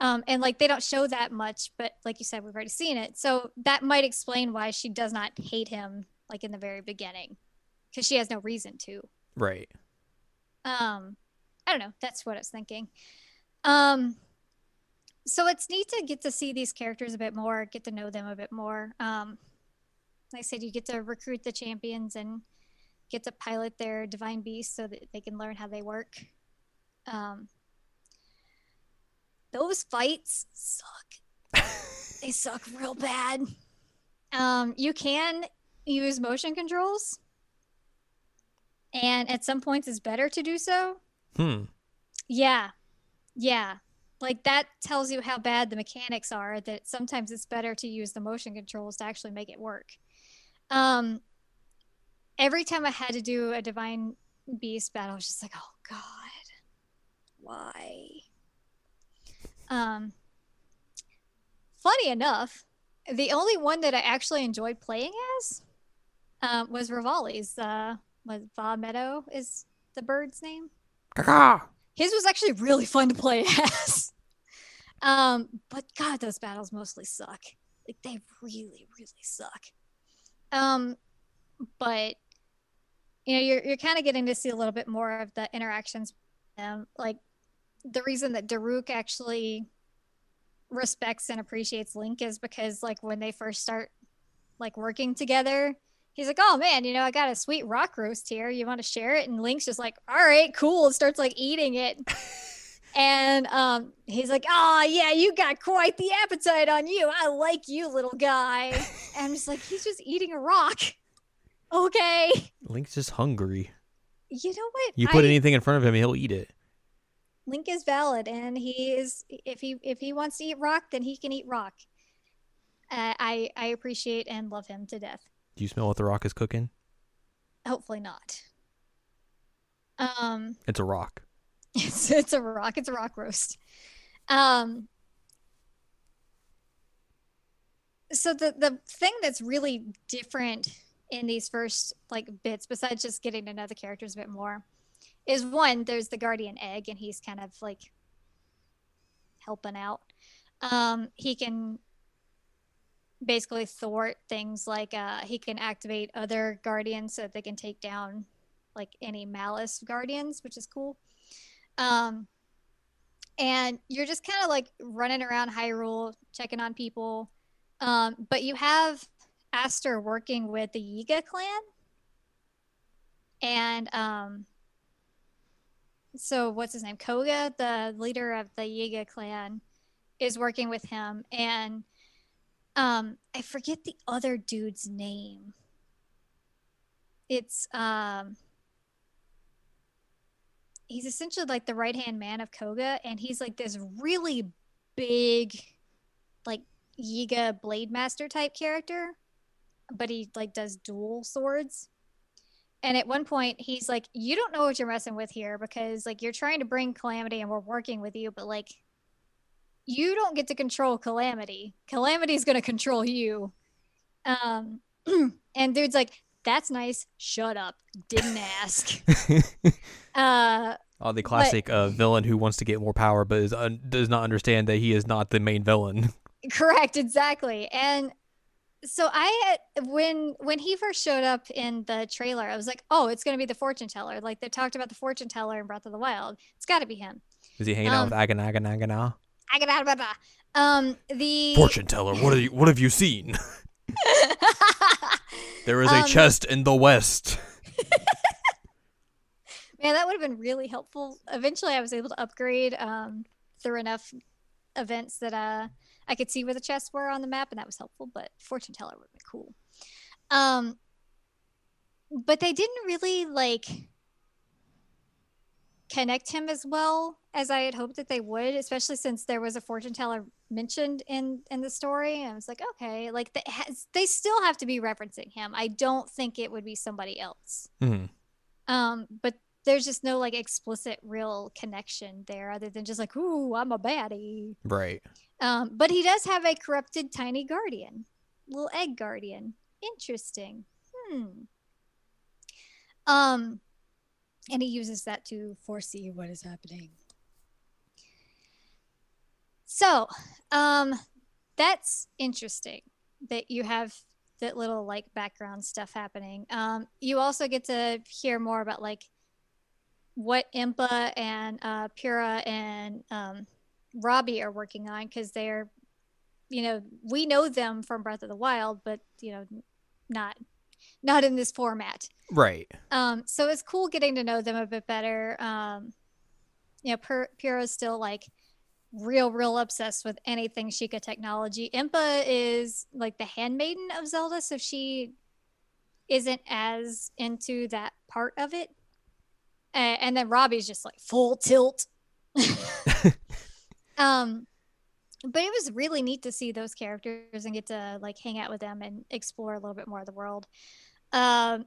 Um, and like they don't show that much, but like you said, we've already seen it. So that might explain why she does not hate him like in the very beginning, because she has no reason to. Right. Um, I don't know. That's what I was thinking. Um, so it's neat to get to see these characters a bit more, get to know them a bit more. Um, like I said, you get to recruit the champions and get to pilot their divine beasts so that they can learn how they work. Um, those fights suck. they suck real bad. Um, you can use motion controls, and at some points it's better to do so. Hmm. Yeah, yeah. Like that tells you how bad the mechanics are. That sometimes it's better to use the motion controls to actually make it work. Um, every time I had to do a divine beast battle, I was just like, oh god, why? Um, funny enough, the only one that I actually enjoyed playing as um, was Revali's. Uh, was Vah Medoh is the bird's name? His was actually really fun to play as. um, but God, those battles mostly suck. Like they really, really suck. Um, but you know, you're you're kind of getting to see a little bit more of the interactions. Um, like the reason that Daruk actually respects and appreciates Link is because like when they first start like working together, he's like, "Oh man, you know, I got a sweet rock roast here. You want to share it?" And Link's just like, "All right, cool." And starts like eating it. and um, he's like, "Oh yeah, you got quite the appetite on you. I like you, little guy." and I'm just like, he's just eating a rock. Okay. Link's just hungry. You know what? You put I- anything in front of him, he'll eat it. Link is valid, and he is. If he if he wants to eat rock, then he can eat rock. Uh, I I appreciate and love him to death. Do you smell what the rock is cooking? Hopefully not. Um, It's a rock. it's it's a rock. It's a rock roast. Um. So the the thing that's really different in these first like bits, besides just getting to know the characters a bit more, is one there's the guardian egg, and he's kind of like helping out. Um, he can basically thwart things like uh, he can activate other guardians so that they can take down like any malice guardians, which is cool. Um, and you're just kind of like running around Hyrule, checking on people. Um, but you have Astor working with the Yiga clan. And um, so, what's his name? Kohga, the leader of the Yiga clan, is working with him. And um, I forget the other dude's name. It's um, he's essentially like the right hand man of Kohga, and he's like this really big, like Yiga Blade Master type character, but he like does dual swords. And at one point, he's like, "You don't know what you're messing with here because like you're trying to bring Calamity, and we're working with you, but like." You don't get to control Calamity. Calamity's gonna control you. Um, and dude's like, "That's nice. Shut up. Didn't ask." uh, Oh, the classic uh, villain who wants to get more power but is un- does not understand that he is not the main villain. correct exactly and so i had when when he first showed up in the trailer i was like oh it's going to be the fortune teller like they talked about the fortune teller in breath of the wild it's got to be him Is he hanging out with Agan Agan i got out of um the Fortune teller, what are you, what have you seen? There is a Um, chest in the west. man that would have been really helpful eventually i was able to upgrade um through enough events that uh i could see where the chests were on the map and that was helpful but fortune teller would be cool um but they didn't really like connect him as well as i had hoped that they would especially since there was a fortune teller mentioned in in the story and i was like okay like they, has, they still have to be referencing him i don't think it would be somebody else Mhm. um, but there's just no like explicit real connection there other than just like, ooh, I'm a baddie. Right. Um, but he does have a corrupted tiny guardian, little egg guardian. Interesting. Hmm. Um, and he uses that to foresee what is happening. So, um, that's interesting that you have that little like background stuff happening. Um, you also get to hear more about like what Impa and uh, Purah and um, Robbie are working on because they're, you know, we know them from Breath of the Wild, but you know, not not in this format. Right. Um, so it's cool getting to know them a bit better. Um, you know, per- Purah's still like real, real obsessed with anything Sheikah technology. Impa is like the handmaiden of Zelda, so she isn't as into that part of it. And, and then Robbie's just like full tilt. um, but it was really neat to see those characters and get to like hang out with them and explore a little bit more of the world. Um,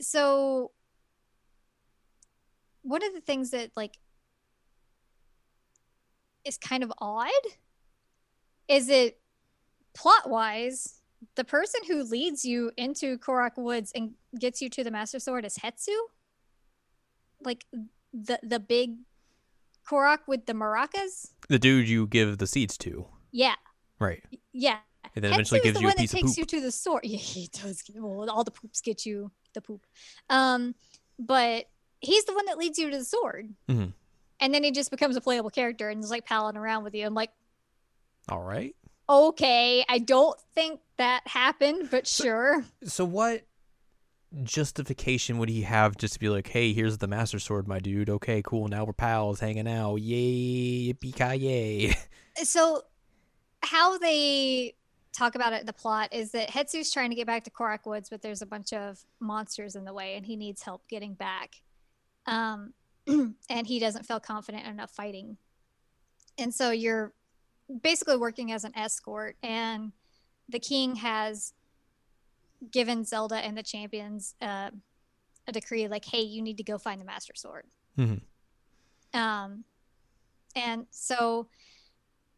so one of the things that like is kind of odd is it plot wise the person who leads you into Korok Woods and gets you to the Master Sword is Hestu. Like the the big Korok with the maracas. The dude you give the seeds to. Yeah. Right. Yeah. And then eventually Hetsu gives is the you a one piece that of takes you to the sword. Yeah, he does. Well, all the poops get you the poop. Um, but he's the one that leads you to the sword. Mhm. And then he just becomes a playable character and is like palling around with you. I'm like, All right. okay, I don't think that happened, but sure. So what justification would he have just to be like, hey, here's the Master Sword, my dude. Okay, cool. Now we're pals, hanging out. Yay, yippee yay. So, how they talk about it, the plot is that Hetsu's trying to get back to Korok Woods, but there's a bunch of monsters in the way, and he needs help getting back. Um, and he doesn't feel confident enough fighting. And so you're basically working as an escort, and the king has given Zelda and the champions uh, a decree like, hey, you need to go find the Master Sword. Mhm. Um, and so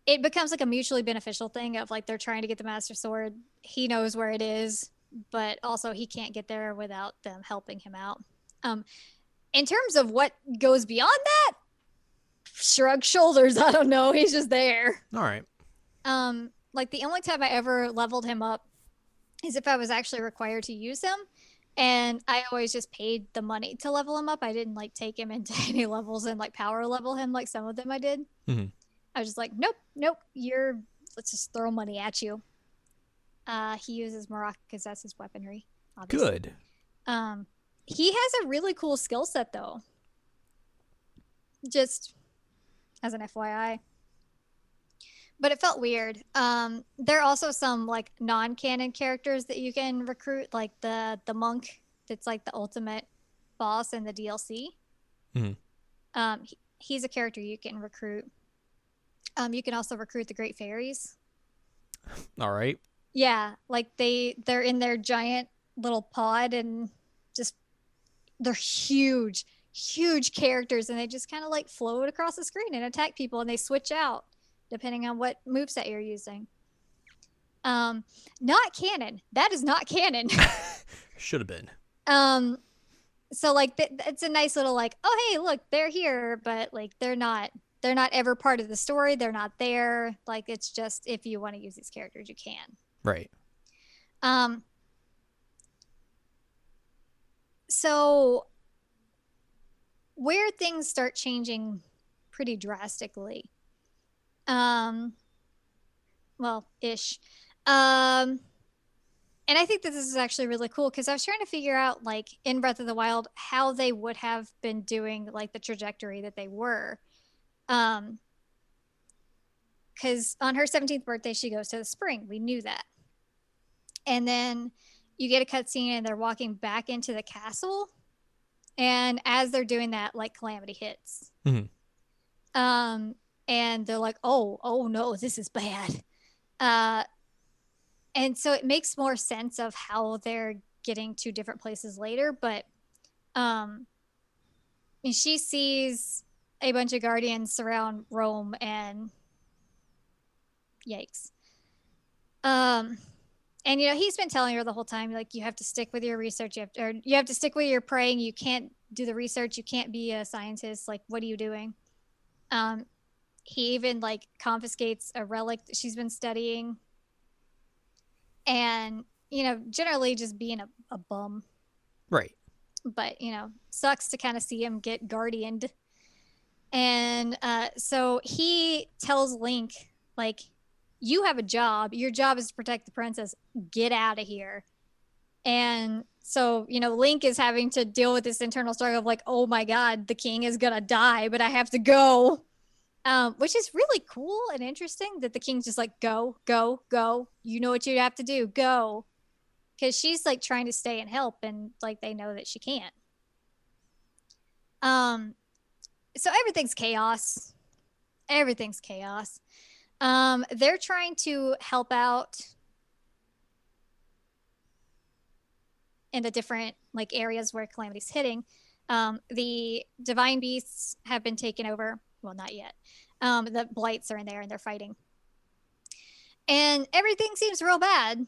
it becomes like a mutually beneficial thing of like they're trying to get the Master Sword. He knows where it is, but also he can't get there without them helping him out. Um, in terms of what goes beyond that, shrug shoulders. I don't know. He's just there. All right. Um, like the only time I ever leveled him up is if I was actually required to use him. And I always just paid the money to level him up. I didn't like take him into any levels and like power level him like some of them I did. Mhm. I was just like, nope, nope, you're let's just throw money at you. Uh, he uses maracas that's his weaponry. Obviously. Good. Um, he has a really cool skill set though. Just as an FYI. But it felt weird. Um, there are also some like non-canon characters that you can recruit, like the the monk that's like the ultimate boss in the DLC. Mhm. Um, he- he's a character you can recruit. Um, you can also recruit the Great Fairies. All right. Yeah, like they they're in their giant little pod and just they're huge, huge characters and they just kind of like float across the screen and attack people and they switch out depending on what moveset you're using. Um, not canon. That is not canon. Should have been. um, so like th- it's a nice little like, oh hey, look, they're here, but like they're not they're not ever part of the story. They're not there. Like it's just if you want to use these characters, you can. Right. Um, so where things start changing pretty drastically, um, well, ish. Um, and I think that this is actually really cool because I was trying to figure out, like, in Breath of the Wild, how they would have been doing, like, the trajectory that they were. Um, because on her 17th birthday, she goes to the spring. We knew that and then you get a cutscene and they're walking back into the castle. And as they're doing that like calamity hits. Mhm. um and they're like oh oh no this is bad. Uh and so it makes more sense of how they're getting to different places later but um and she sees a bunch of guardians surround Rhoam and yikes. Um and you know he's been telling her the whole time like you have to stick with your research you have to, or you have to stick with your praying you can't do the research you can't be a scientist like what are you doing? Um he even like confiscates a relic that she's been studying. And you know generally just being a, a bum. Right. but you know sucks to kind of see him get guardianed. And uh, so he tells Link, like, you have a job. Your job is to protect the princess. Get out of here. And so, you know, Link is having to deal with this internal struggle of like, oh my God, the king is going to die, but I have to go. Um, which is really cool and interesting that the king's just like, go, go, go. You know what you have to do. Go. Because she's like trying to stay and help, and like they know that she can't. Um, so everything's chaos. Everything's chaos. Um, they're trying to help out in the different like areas where calamity's hitting. Um, the divine beasts have been taken over. Well, not yet. Um, the blights are in there and they're fighting, and everything seems real bad.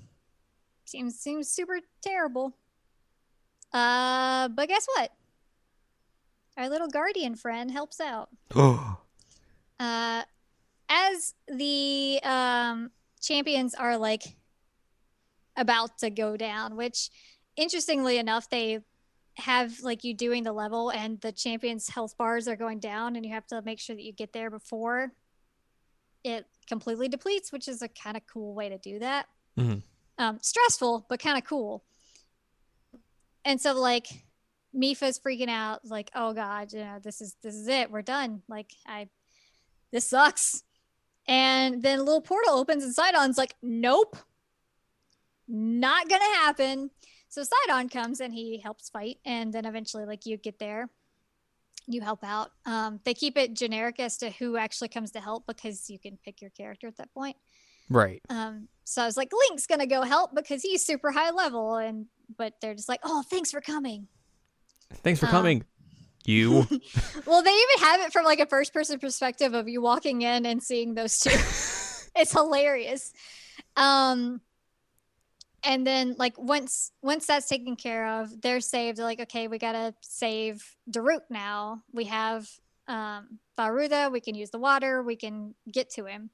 Seems seems super terrible. Uh, but guess what? Our little guardian friend helps out. uh, as the um, champions are like about to go down, which interestingly enough, they have like you doing the level and the champions health bars are going down and you have to make sure that you get there before it completely depletes, which is a kind of cool way to do that. Mm-hmm. Um, stressful, but kind of cool. And so like Mipha's freaking out, like, oh god, you know, this is this is it. We're done. Like I this sucks. And then a little portal opens and Sidon's like, nope, not gonna happen. So Sidon comes and he helps fight, and then eventually, like you get there, you help out. Um, they keep it generic as to who actually comes to help because you can pick your character at that point. Right. Um, so I was like, Link's gonna go help because he's super high level, and but they're just like, oh, thanks for coming. Thanks for Um, coming. You. well, they even have it from like a first person perspective of you walking in and seeing those two. it's hilarious. Um and then like once once that's taken care of, they're saved. They're like, okay, we gotta save Daruk now. We have um Vah Ruta, we can use the water, we can get to him.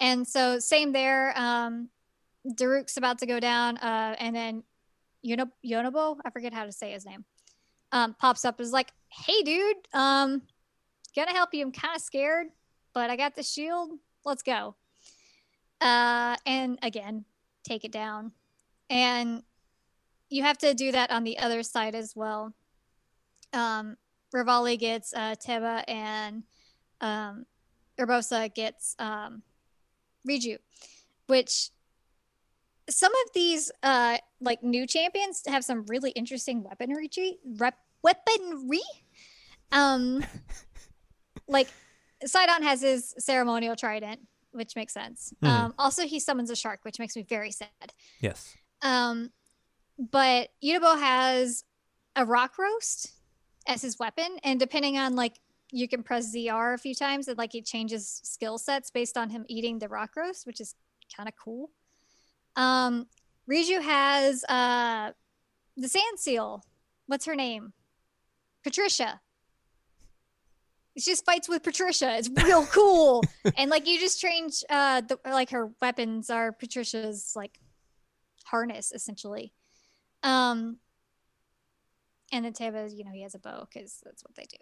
And so same there. Um Daruk's about to go down, uh, and then Yonob- Yonobo, I forget how to say his name, um, pops up and is like, hey dude um gonna help you. I'm kind of scared but i got the shield. Let's go. Uh and again take it down. And you have to do that on the other side as well. Um Revali gets uh teba and um urbosa gets um riju which some of these uh like new champions have some really interesting weaponry rep- weaponry? Um like sidon has his ceremonial trident which makes sense. Mhm. um also he summons a shark which makes me very sad. Yes. um but Yudobo has a rock roast as his weapon and depending on like you can press zr a few times and like it changes skill sets based on him eating the rock roast which is kind of cool. Um riju has uh the sand seal. What's her name patricia she just fights with patricia it's real cool and like you just change uh the, like her weapons are patricia's like harness essentially um and then Teba, you know, he has a bow because that's what they do.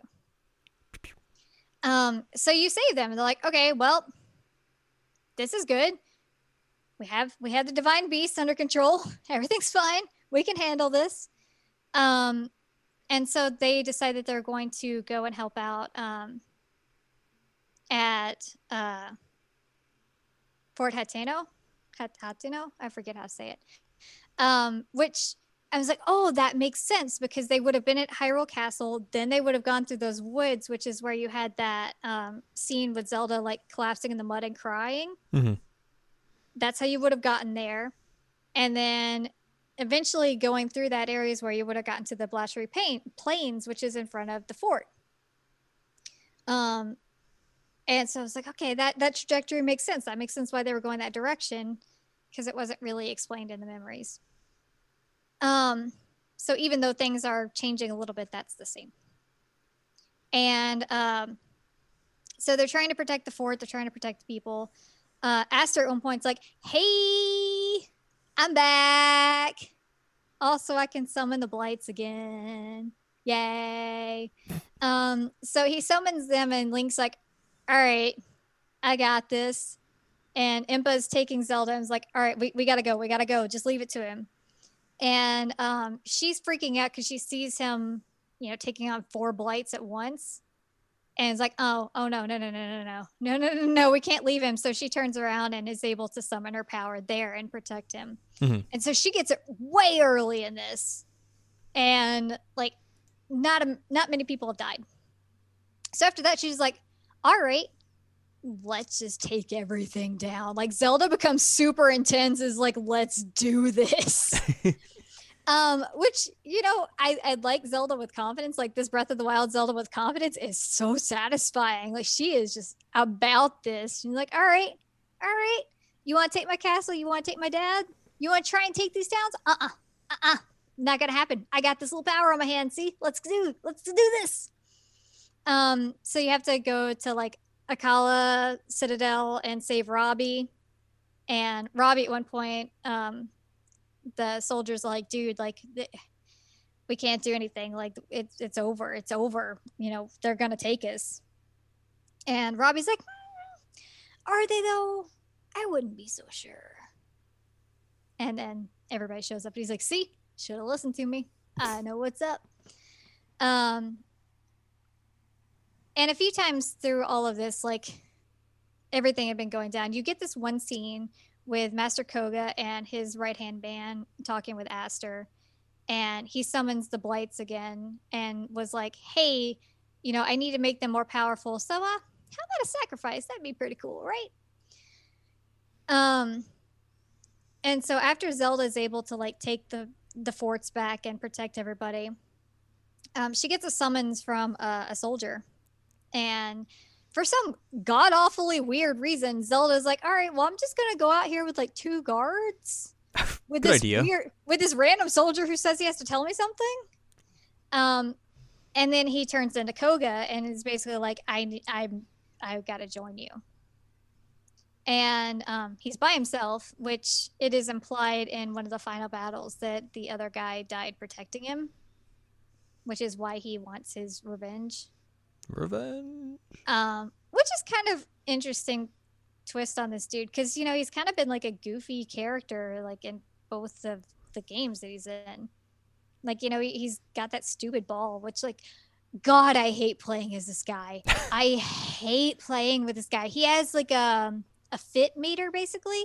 Um, so you save them, and they're like, okay, well, this is good. We have we have the divine beast under control. Everything's fine. We can handle this. Um, and so they decide that they're going to go and help out um, at uh, Fort Hateno. Hat- Hateno? I forget how to say it. Um, which I was like, oh, that makes sense because they would have been at Hyrule Castle. Then they would have gone through those woods, which is where you had that um, scene with Zelda like collapsing in the mud and crying. Mhm. That's how you would have gotten there. And then eventually going through that areas where you would have gotten to the Blatchery Pain- Plains, which is in front of the fort. Um, and so I was like, okay, that, that trajectory makes sense. That makes sense why they were going that direction because it wasn't really explained in the memories. Um, so even though things are changing a little bit, that's the same. And um, so they're trying to protect the fort. They're trying to protect the people. Uh, Astor at one point's like, "Hey, I'm back. Also, I can summon the blights again." Yay. Um, so he summons them, and Link's like, All right, I got this. And Impa's taking Zelda and is like, All right, we, we gotta go. We gotta go. Just leave it to him. And um, she's freaking out because she sees him, you know, taking on four blights at once. And it's like, oh, oh no, no, no, no, no, no, no, no, no, no, we can't leave him. So she turns around and is able to summon her power there and protect him. Mhm. And so she gets it way early in this, and like, not a, not many people have died. So after that, she's like, all right, let's just take everything down. Like Zelda becomes super intense. Is like, let's do this. Um, which you know, I I like Zelda with confidence. Like this Breath of the Wild Zelda with confidence is so satisfying. Like she is just about this. She's like, all right, all right. You want to take my castle? You want to take my dad? You want to try and take these towns? Uh uh-uh, uh Not gonna happen. I got this little power on my hand. See, let's do let's do this. Um, so you have to go to like Akkala Citadel and save Robbie. And Robbie at one point, um, the soldiers like, dude, like we can't do anything. Like it's it's over. It's over. You know, they're gonna take us. And Robbie's like, "Hmm, are they though? I wouldn't be so sure. And then everybody shows up and he's like, see, should have listened to me. I know what's up. Um and a few times through all of this, like everything had been going down, you get this one scene with Master Kohga and his right hand man talking with Astor. And he summons the Blights again and was like, hey, you know, I need to make them more powerful. So, uh, how about a sacrifice? That'd be pretty cool, right? Um, and so after Zelda is able to like take the the forts back and protect everybody, um, she gets a summons from uh, a soldier, and for some god awfully weird reason, Zelda's like, all right, well, I'm just gonna go out here with like two guards. With Good this idea. weird with this random soldier who says he has to tell me something. Um and then he turns into Kohga and is basically like, I I'm I've gotta join you. And um, he's by himself, which it is implied in one of the final battles that the other guy died protecting him, which is why he wants his revenge Revenge. um, which is kind of interesting twist on this dude because you know he's kind of been like a goofy character like in both of the games that he's in. Like you know he, he's got that stupid ball which like god i hate playing as this guy. I hate playing with this guy. He has like a, a fit meter basically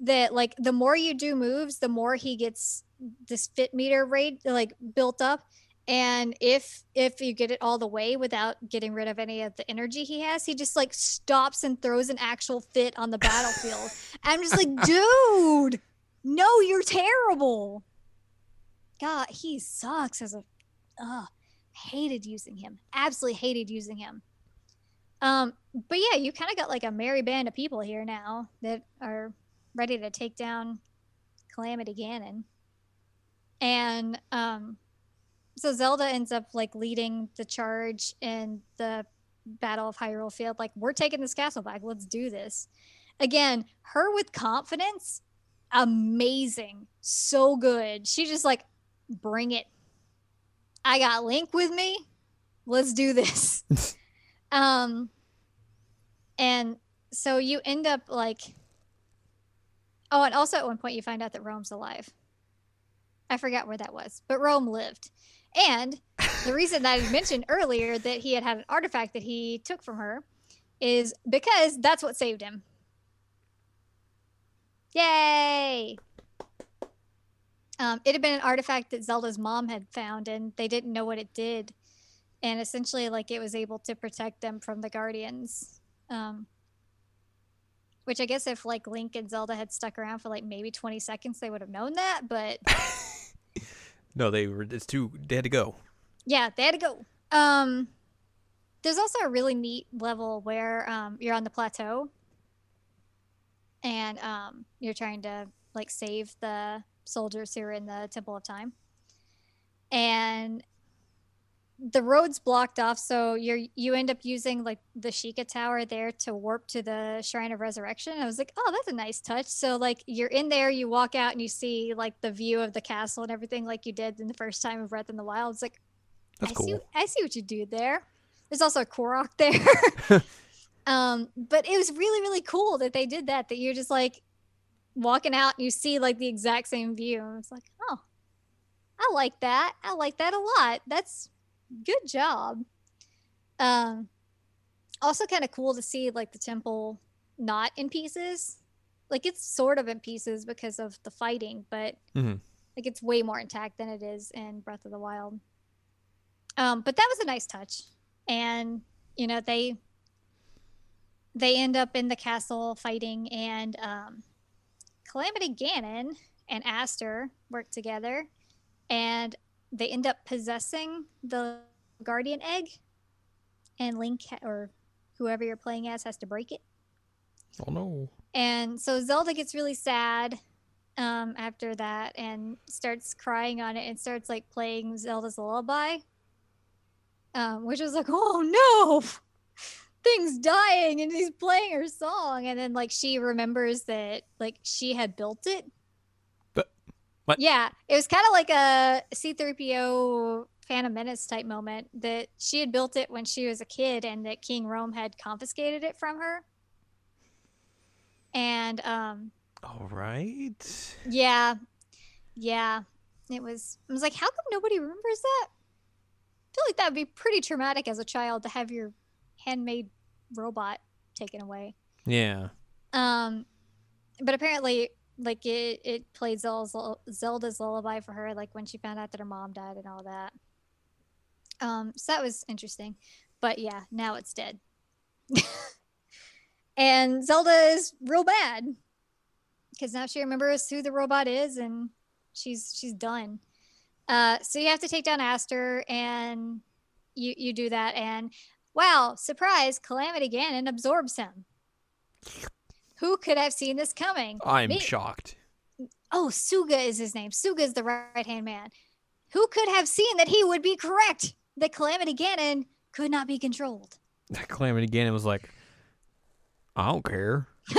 that like the more you do moves the more he gets this fit meter rate like built up and if if you get it all the way without getting rid of any of the energy he has he just like stops and throws an actual fit on the battlefield. I'm just like dude no you're terrible. God he sucks as a uh hated using him. Absolutely hated using him. Um but yeah you kind of got like a merry band of people here now that are ready to take down calamity ganon. And um so Zelda ends up like leading the charge in the Battle of Hyrule Field. Like, we're taking this castle back. Let's do this. Again, her with confidence, amazing. So good. She just like, bring it. I got Link with me. Let's do this. um, and so you end up like, oh, and also at one point you find out that Rhoam's alive. I forgot where that was, but Rhoam lived. And the reason I mentioned earlier that he had had an artifact that he took from her is because that's what saved him. Yay! Um, it had been an artifact that Zelda's mom had found, and they didn't know what it did. And essentially, like it was able to protect them from the Guardians. Um, which I guess if like Link and Zelda had stuck around for like maybe 20 seconds, they would have known that. But No, they were. It's too. They had to go. yeah, they had to go. Um, there's also a really neat level where um, you're on the plateau and um, you're trying to like save the soldiers who are in the Temple of Time, and the road's blocked off. So you're you end up using like the Sheikah Tower there to warp to the Shrine of Resurrection. I was like, oh, that's a nice touch. So like you're in there, you walk out and you see like the view of the castle and everything like you did in the first time of Breath in the Wild. It's like, That's I cool. See, I see what you do there. There's also a Korok there. um, but it was really, really cool that they did that. That you're just like walking out and you see like the exact same view. And it's like, oh, I like that. I like that a lot. That's good job. Um, also kind of cool to see like the temple not in pieces. Like it's sort of in pieces because of the fighting, but Mhm. like it's way more intact than it is in Breath of the Wild. Um, but that was a nice touch, and you know they they end up in the castle fighting, and um, Calamity Ganon and Astor work together, and they end up possessing the Guardian Egg, and Link ha- or whoever you're playing as has to break it. Oh no. And so Zelda gets really sad um, after that and starts crying on it and starts like playing Zelda's lullaby, um, which was like, oh no, things dying, and he's playing her song, and then like she remembers that like she had built it. What? Yeah, it was kind of like a C-3PO Phantom Menace type moment that she had built it when she was a kid, and that King Rhoam had confiscated it from her. And um, All right. yeah, yeah, it was. I was like, how come nobody remembers that? I feel like that would be pretty traumatic as a child to have your handmade robot taken away. Yeah. Um, but apparently, like it, it played Zelda's, lullaby for her, like when she found out that her mom died and all that. Um, so that was interesting. But yeah, now it's dead. and Zelda is real bad because now she remembers who the robot is and she's she's done. Uh, so you have to take down Astor and you you do that and wow, surprise, Calamity Ganon absorbs him. Who could have seen this coming? I'm Me. shocked. Oh, Sooga is his name. Sooga is the right hand man. Who could have seen that he would be correct? That Calamity Ganon could not be controlled. Calamity Ganon was like, I don't care.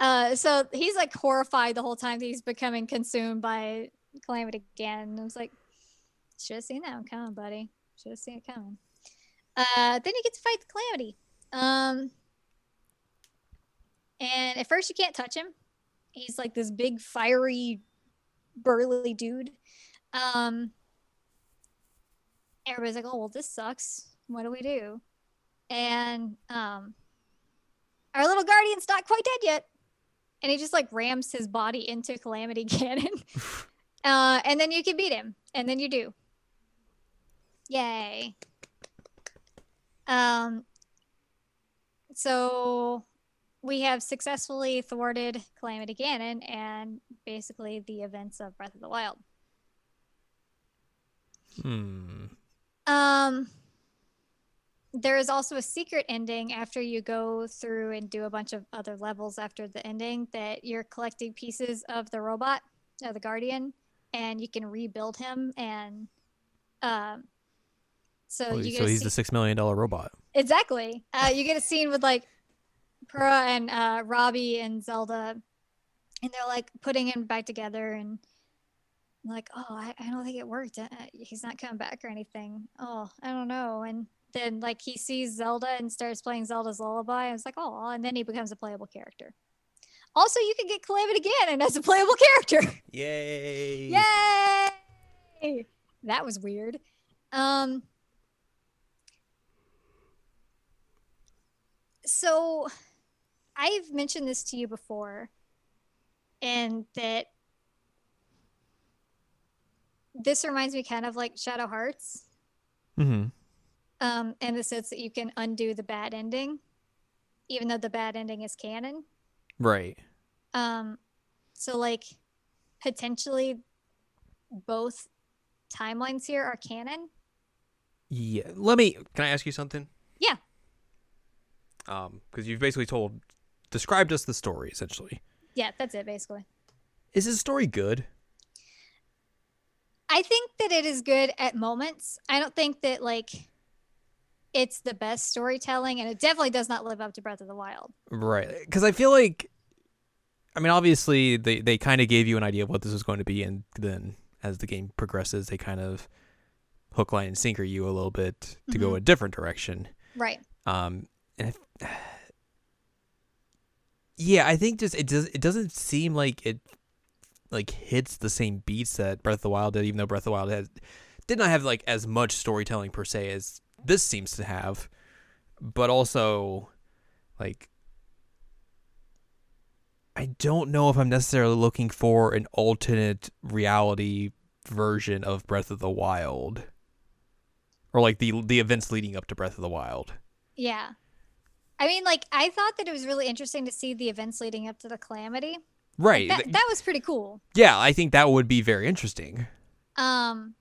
uh, so he's like horrified the whole time that he's becoming consumed by Calamity Ganon. I was like, should have seen that one coming, buddy. Should have seen it coming. Uh, then you get to fight the Calamity. Um, and at first you can't touch him. He's like this big, fiery, burly dude. Um, everybody's like, "Oh, well, this sucks. What do we do?" And um, our little guardian's not quite dead yet, and he just like rams his body into Calamity Ganon, uh, and then you can beat him, and then you do. Yay! Um, so we have successfully thwarted Calamity Ganon and basically the events of Breath of the Wild. Hmm. Um, there is also a secret ending after you go through and do a bunch of other levels after the ending that you're collecting pieces of the robot, uh, the Guardian, and you can rebuild him. And um, so Oh, you get so a he's se- the six million dollar robot. Exactly. Uh, you get a scene with like Purah and uh, Robbie and Zelda, and they're like putting him back together, and like, oh, I, I don't think it worked. Uh, he's not coming back or anything. Oh, I don't know. And then like he sees Zelda and starts playing Zelda's lullaby. I was like, oh, and then he becomes a playable character. Also, you can get Calamity Ganon as a playable character. Yay! Yay! That was weird. Um So I've mentioned this to you before and that this reminds me kind of like Shadow Hearts Mm-hmm. um in the sense that you can undo the bad ending even though the bad ending is canon. Right. Um, so like potentially both timelines here are canon. Yeah. Let me. Can I ask you something? Yeah. Um, because you've basically told, described us the story essentially. Yeah, that's it basically. Is this story good? I think that it is good at moments. I don't think that like it's the best storytelling, and it definitely does not live up to Breath of the Wild. Right. Because I feel like, I mean, obviously they they kind of gave you an idea of what this was going to be, and then as the game progresses, they kind of hook, line, and sinker you a little bit to go Mhm. a different direction. Right. Um, and if, yeah, I think just it does it doesn't seem like it like hits the same beats that Breath of the Wild did, even though Breath of the Wild has did not have like as much storytelling per se as this seems to have, but also like I don't know if I'm necessarily looking for an alternate reality version of Breath of the Wild. Or like the the events leading up to Breath of the Wild. Yeah. I mean, like, I thought that it was really interesting to see the events leading up to the calamity. Right. That, that was pretty cool. yeah, I think that would be very interesting. Um,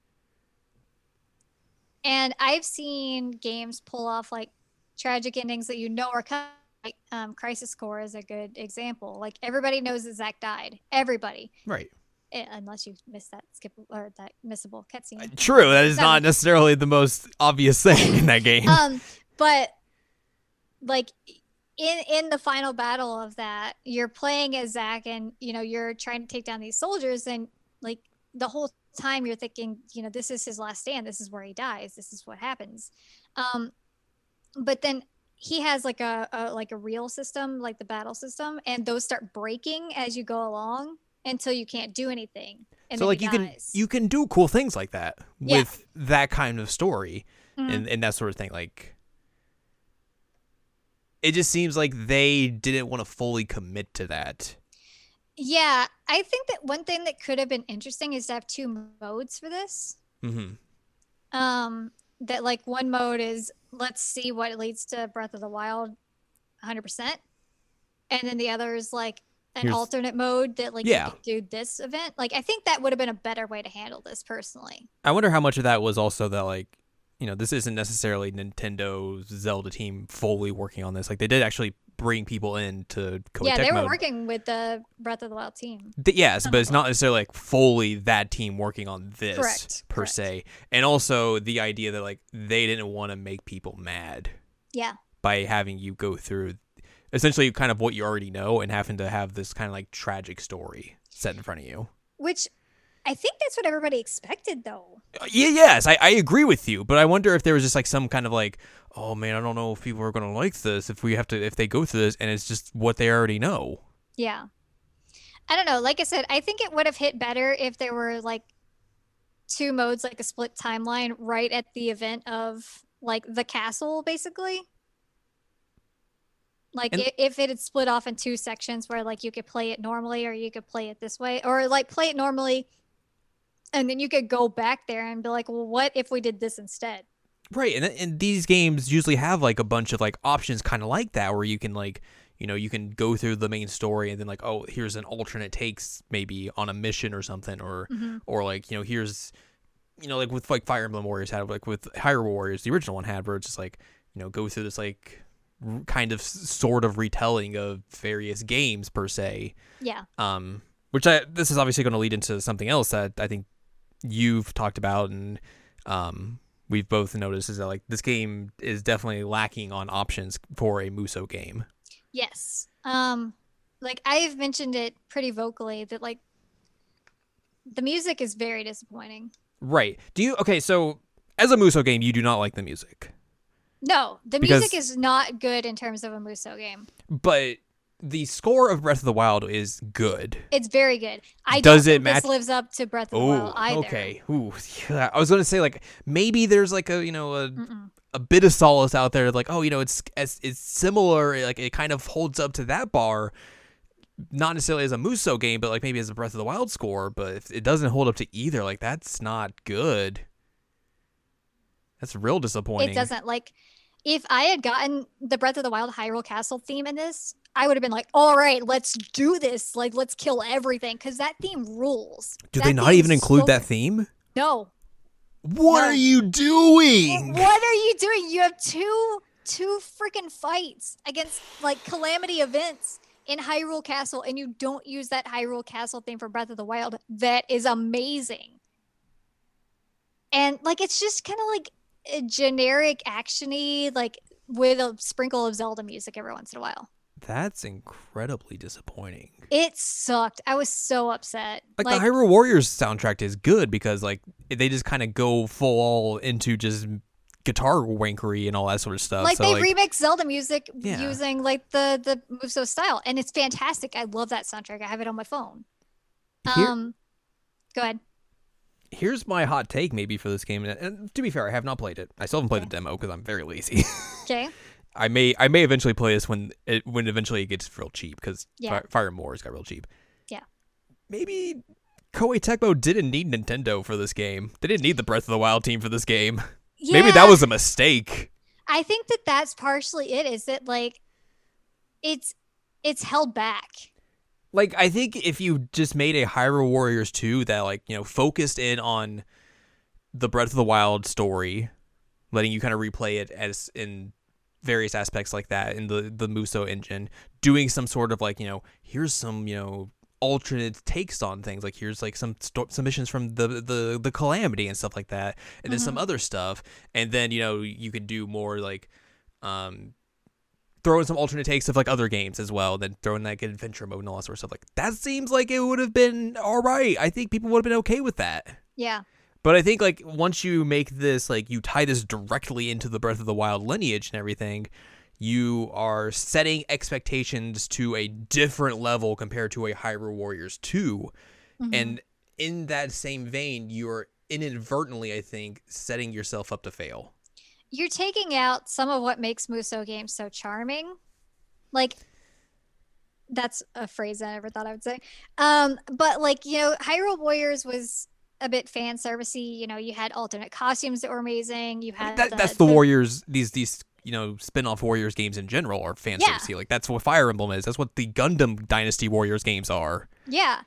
and I've seen games pull off like tragic endings that you know are coming. Like, um, Crisis Core is a good example. Like everybody knows that Zack died. Everybody, Right. Eh, unless you missed that skip or that missable cutscene. True. That is So- not necessarily the most obvious thing in that game. um, but like in in the final battle of that, you're playing as Zack, and you know you're trying to take down these soldiers, and like the whole time you're thinking, you know, this is his last stand. This is where he dies. This is what happens. Um, but then he has like a, a like a real system, like the battle system, and those start breaking as you go along until you can't do anything. And so like you can you can do cool things like that Yeah. with that kind of story Mhm. and, and that sort of thing. Like it just seems like they didn't want to fully commit to that. Yeah, I think that one thing that could have been interesting is to have two modes for this. Mm-hmm. Um, that like one mode is let's see what leads to Breath of the Wild, hundred percent, and then the other is like an Here's- alternate mode that like Yeah. you could do this event. Like I think that would have been a better way to handle this personally. I wonder how much of that was also that like you know this isn't necessarily Nintendo's Zelda team fully working on this. Like they did actually bring people in to Koei yeah, they were working with the Breath of the Wild team. Th- yes, but it's uh-huh. not necessarily like fully that team working on this Correct, per correct. se. And also the idea that like they didn't want to make people mad Yeah, by having you go through essentially kind of what you already know and having to have this kind of like tragic story set in front of you. which I think that's what everybody expected though. Uh, Yeah, yes, I, I agree with you, but I wonder if there was just like some kind of like, oh man, I don't know if people are gonna like this if we have to if they go through this and it's just what they already know. Yeah. I don't know. Like I said, I think it would have hit better if there were like two modes, like a split timeline right at the event of like the castle, basically. Like And- if it had split off in two sections where like you could play it normally or you could play it this way or like play it normally and then you could go back there and be like, well, what if we did this instead? Right, and and these games usually have like a bunch of like options, kind of like that, where you can like you know you can go through the main story and then like oh here's an alternate takes maybe on a mission or something or Mhm. or like you know here's you know like with like Fire Emblem Warriors had like with Hyrule Warriors the original one had where it's just like you know go through this like r- kind of s- sort of retelling of various games per se Yeah. um which I this is obviously going to lead into something else that I think you've talked about and um we've both noticed is that like this game is definitely lacking on options for a Muso game. Yes. Um like I've mentioned it pretty vocally that like the music is very disappointing. Right. Do you okay, so as a Muso game you do not like the music. No, the Because- music is not good in terms of a Muso game. But the score of Breath of the Wild is good. It's very good. I Does don't it think match- this lives up to Breath of the Oh, Wild either. okay. Ooh, yeah. I was going to say like maybe there's like a, you know, a Mm-mm. a bit of solace out there like oh you know it's as it's similar like it kind of holds up to that bar not necessarily as a muso game but like maybe as a breath of the wild score but if it doesn't hold up to either like that's not good that's real disappointing It doesn't like if I had gotten the Breath of the Wild Hyrule Castle theme in this, I would have been like, "All right, let's do this. Like, let's kill everything because that theme rules." do That they not even include so that theme No, what No. are you doing What are you doing? You have two two freaking fights against like calamity events in Hyrule Castle, and you don't use that Hyrule Castle theme for Breath of the Wild. That is amazing. And like it's just kind of like generic actiony, like with a sprinkle of Zelda music every once in a while. That's incredibly disappointing. It sucked. I was so upset. Like, the Hyrule Warriors soundtrack is good because like they just kind of go full all into just guitar wankery and all that sort of stuff. like so, they like, remix Zelda music Yeah. using like the the Muso style, and it's fantastic. I love that soundtrack. I have it on my phone. Here- Um, go ahead. Here's my hot take maybe for this game. And, to be fair, I have not played it. I still haven't played the demo because I'm very lazy. Okay. I may I may eventually play this when it when eventually it gets real cheap because Yeah. Fire, Fire and More's got real cheap. Yeah. Maybe Koei Tecmo didn't need Nintendo for this game. They didn't need the Breath of the Wild team for this game. Yeah. Maybe that was a mistake. I think that that's partially it. Is that like, it's it's held back. Like I think if you just made a Hyrule Warriors 2 that like, you know, focused in on the Breath of the Wild story, letting you kind of replay it as in various aspects like that in the the Muso engine, doing some sort of like, you know, here's some, you know, alternate takes on things like here's like some submissions from the the the calamity and stuff like that and then some other stuff and then you know you could do more like um throw in some alternate takes of like other games as well, then throw in like adventure mode and all that sort of stuff. Like that seems like it would have been all right. I think people would have been okay with that. Yeah. But I think like once you make this like you tie this directly into the Breath of the Wild lineage and everything, you are setting expectations to a different level compared to a Hyrule Warriors 2. Mhm. And in that same vein, you're inadvertently, I think, setting yourself up to fail. You're taking out some of what makes Muso games so charming. Like that's a phrase I never thought I would say. Um, but like, you know, Hyrule Warriors was a bit fan servicey. You know, you had alternate costumes that were amazing. You had That, the, that's the, Warriors. These these you know spin-off Warriors games in general are fan Yeah. servicey. Like that's what Fire Emblem is. That's what the Gundam Dynasty Warriors games are. Yeah.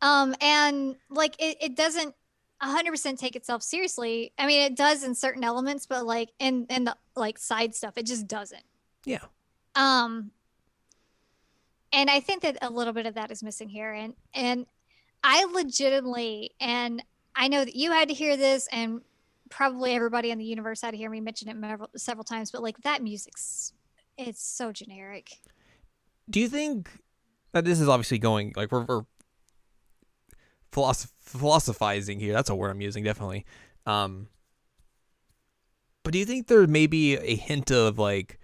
Um, and like it, it doesn't 100% take itself seriously. I mean, it does in certain elements, but like in in the like side stuff, it just doesn't. Yeah. Um and I think that a little bit of that is missing here and and I legitimately and I know that you had to hear this and probably everybody in the universe had to hear me mention it several, several times, but like that music's it's so generic. Do you think that this is obviously going like we're, we're philosoph- philosophizing here? That's a word I'm using definitely. Um, but do you think there may be a hint of like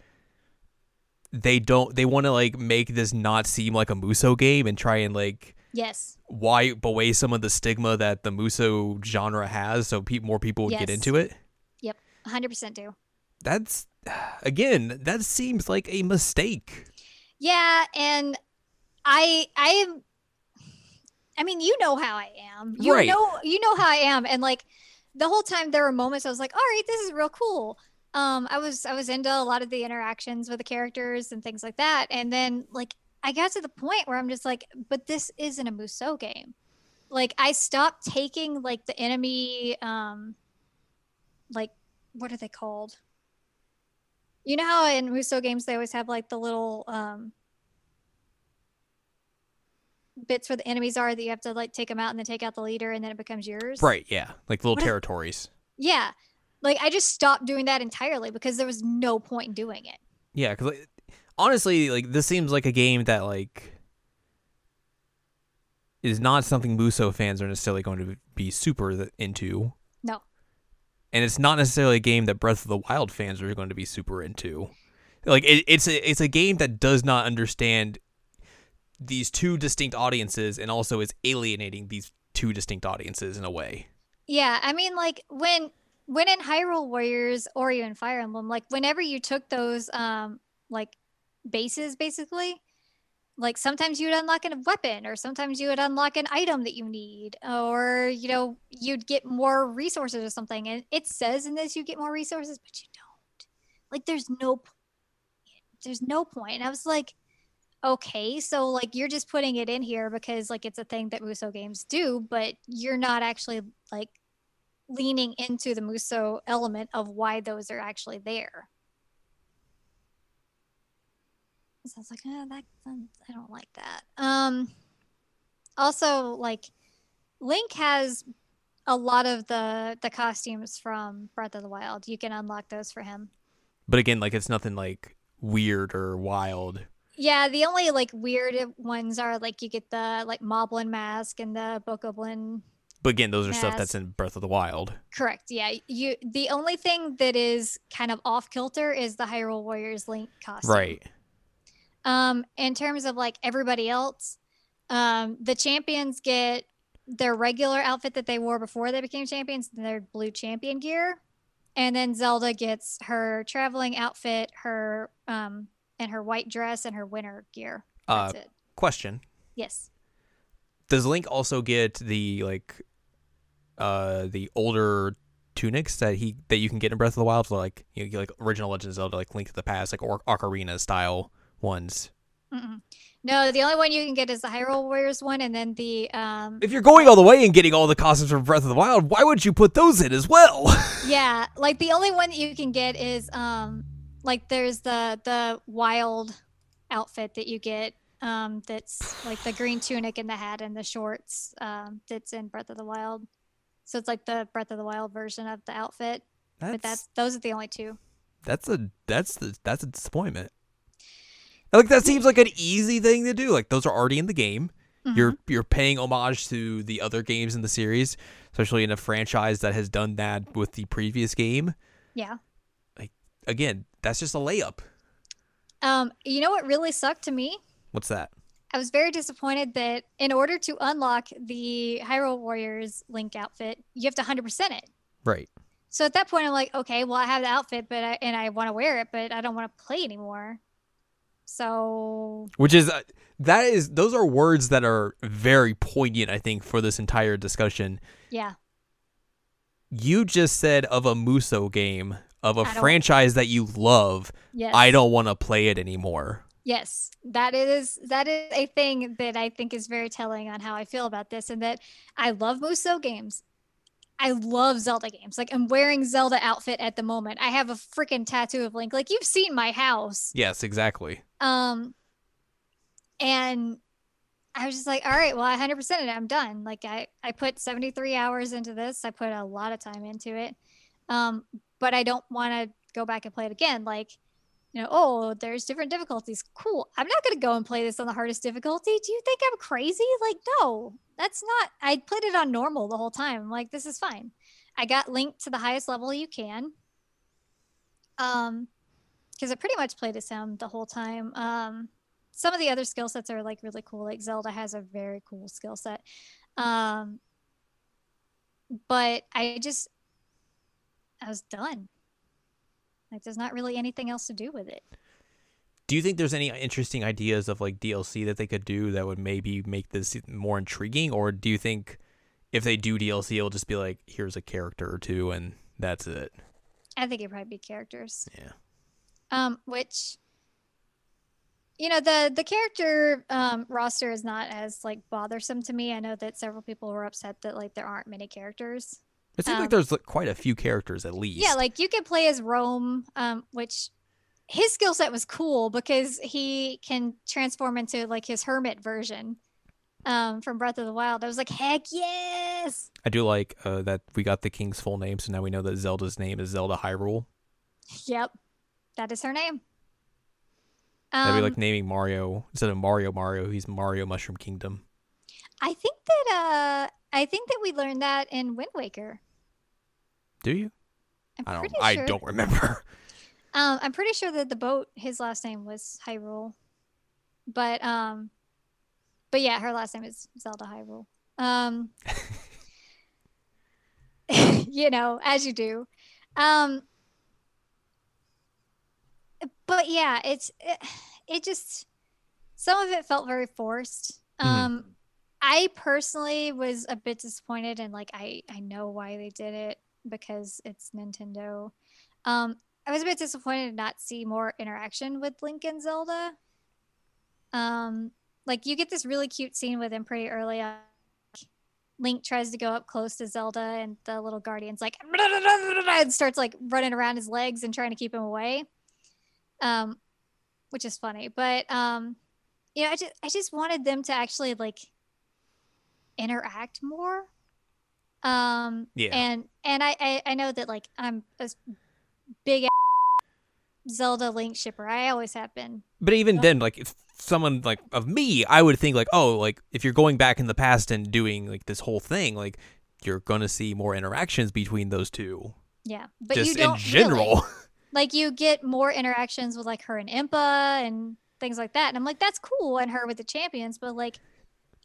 they don't they want to like make this not seem like a Muso game and try and like Yes. wipe away some of the stigma that the Muso genre has, so pe- more people would get into it? Yep, 100% do. That's again, that seems like a mistake. Yeah, and I I am I mean, you know how I am. You Right. know you know how I am and like the whole time there were moments I was like, "All right, this is real cool." Um I was I was into a lot of the interactions with the characters and things like that. And then like I got to the point where I'm just like, "But this isn't a Muso game." Like I stopped taking like the enemy um like what are they called? You know how in Muso games they always have like the little um bits where the enemies are that you have to like take them out and then take out the leader and then it becomes yours. Right, yeah. Like little What if- territories. Yeah. Like I just stopped doing that entirely because there was no point in doing it. Yeah, because like, honestly, like this seems like a game that like is not something Muso fans are necessarily going to be super into, No. and it's not necessarily a game that Breath of the Wild fans are going to be super into. Like it, it's a it's a game that does not understand these two distinct audiences, and also is alienating these two distinct audiences in a way. Yeah, I mean like when when in Hyrule Warriors or even Fire Emblem, like whenever you took those um like bases basically, like sometimes you would unlock a weapon or sometimes you would unlock an item that you need or you know you'd get more resources or something. And it says in this you get more resources but you don't. Like there's no there's no point. And i was like okay so like you're just putting it in here because like it's a thing that muso games do but you're not actually like leaning into the muso element of why those are actually there so I was like, eh, that I don't like that. Um, also, like, Link has a lot of the the costumes from Breath of the Wild. You can unlock those for him. But again, like it's nothing like weird or wild. Yeah, the only like weird ones are like you get the like Moblin mask and the Bokoblin. But again, those are stuff that's in Breath of the Wild. Correct. Yeah, you. The only thing that is kind of off kilter is the Hyrule Warriors Link costume. Right. Um, in terms of like everybody else, um, the champions get their regular outfit that they wore before they became champions, their blue champion gear, and then Zelda gets her traveling outfit, her um, and her white dress and her winter gear. Uh, it. question: Yes. Does Link also get the like, uh, the older tunics that he that you can get in Breath of the Wild, for, like you know, like original Legend of Zelda, like Link to the Past, like or- Ocarina style ones? Mm-mm. No, the only one you can get is the Hyrule Warriors one, and then the um, If you're going all the way and getting all the costumes from Breath of the Wild, why would you put those in as well? yeah, like the only one that you can get is um, like there's the the wild outfit that you get um that's like the green tunic and the hat and the shorts um that's in Breath of the Wild. So it's like the Breath of the Wild version of the outfit, but that's those are the only two. that's a that's the that's a disappointment. Like that seems like an easy thing to do. Like those are already in the game. You're you're paying homage to the other games in the series, especially in a franchise that has done that with the previous game. Yeah. Like again, that's just a layup. Um, you know what really sucked to me? What's that? I was very disappointed that in order to unlock the Hyrule Warriors Link outfit, you have to 100% it. Right. So at that point, I'm like, okay, well, I have the outfit, but I, and I want to wear it, but I don't want to play anymore. So Which is uh, that is those are words that are very poignant. I think for this entire discussion. yeah, You just said of a Muso game of a franchise that you love. yes, I don't want to play it anymore. Yes, that is that is a thing that I think is very telling on how I feel about this, and that I love Muso games. I love Zelda games. Like I'm wearing Zelda outfit at the moment. I have a freaking tattoo of Link. Like you've seen my house. Yes, exactly. Um, and I was just like, all right, well, I 100% it. I'm done. Like I, I put 73 hours into this. I put a lot of time into it. Um, but I don't want to go back and play it again. Like, you know, oh, there's different difficulties. Cool. I'm not going to go and play this on the hardest difficulty. Do you think I'm crazy? Like, no, that's not. I played it on normal the whole time. I'm like, this is fine. I got linked to the highest level you can. Um, because I pretty much played as him the whole time. Um, some of the other skill sets are like really cool. Like Zelda has a very cool skill set. Um, but I just, I was done. Like, there's not really anything else to do with it. Do you think there's any interesting ideas of like DLC that they could do that would maybe make this more intriguing, or do you think if they do DLC, it'll just be like here's a character or two and that's it? I think it'd probably be characters. Yeah. Um, which, you know, the the character um, roster is not as like bothersome to me. I know that several people were upset that like there aren't many characters. It seems Um, like there's like, quite a few characters at least. Yeah, like you could play as Rhoam, um, which his skill set was cool because he can transform into like his hermit version um, from Breath of the Wild. I was like, heck yes! I do like uh, that we got the king's full name, so now we know that Zelda's name is Zelda Hyrule. Yep, that is her name. That'd be Um, like naming Mario instead of Mario Mario, he's Mario Mushroom Kingdom. I think that uh, I think that we learned that in Wind Waker. Do you? I'm I don't. pretty I sure. don't remember. Um, I'm pretty sure that the boat, his last name was Hyrule, but um, but yeah, her last name is Zelda Hyrule. Um, you know, as you do. Um, but yeah, it's it, it just some of it felt very forced. Mhm. Um, I personally was a bit disappointed, and like I I know why they did it because it's Nintendo. Um, I was a bit disappointed to not see more interaction with Link and Zelda. Um, like you get this really cute scene with him pretty early on. Link tries to go up close to Zelda, and the little guardian's like, and starts like running around his legs and trying to keep him away. Um, which is funny, but um, you know, I just I just wanted them to actually like interact more. Um, Yeah. and and I, I I know that like I'm a big Zelda Link shipper. I always have been. But even then, like if- someone like of me, I would think like, oh, like if you're going back in the past and doing like this whole thing, like you're gonna see more interactions between those two. Yeah, but just you don't in general. really. like you get more interactions with like her and Impa and things like that, and I'm like, that's cool, and her with the champions, but like,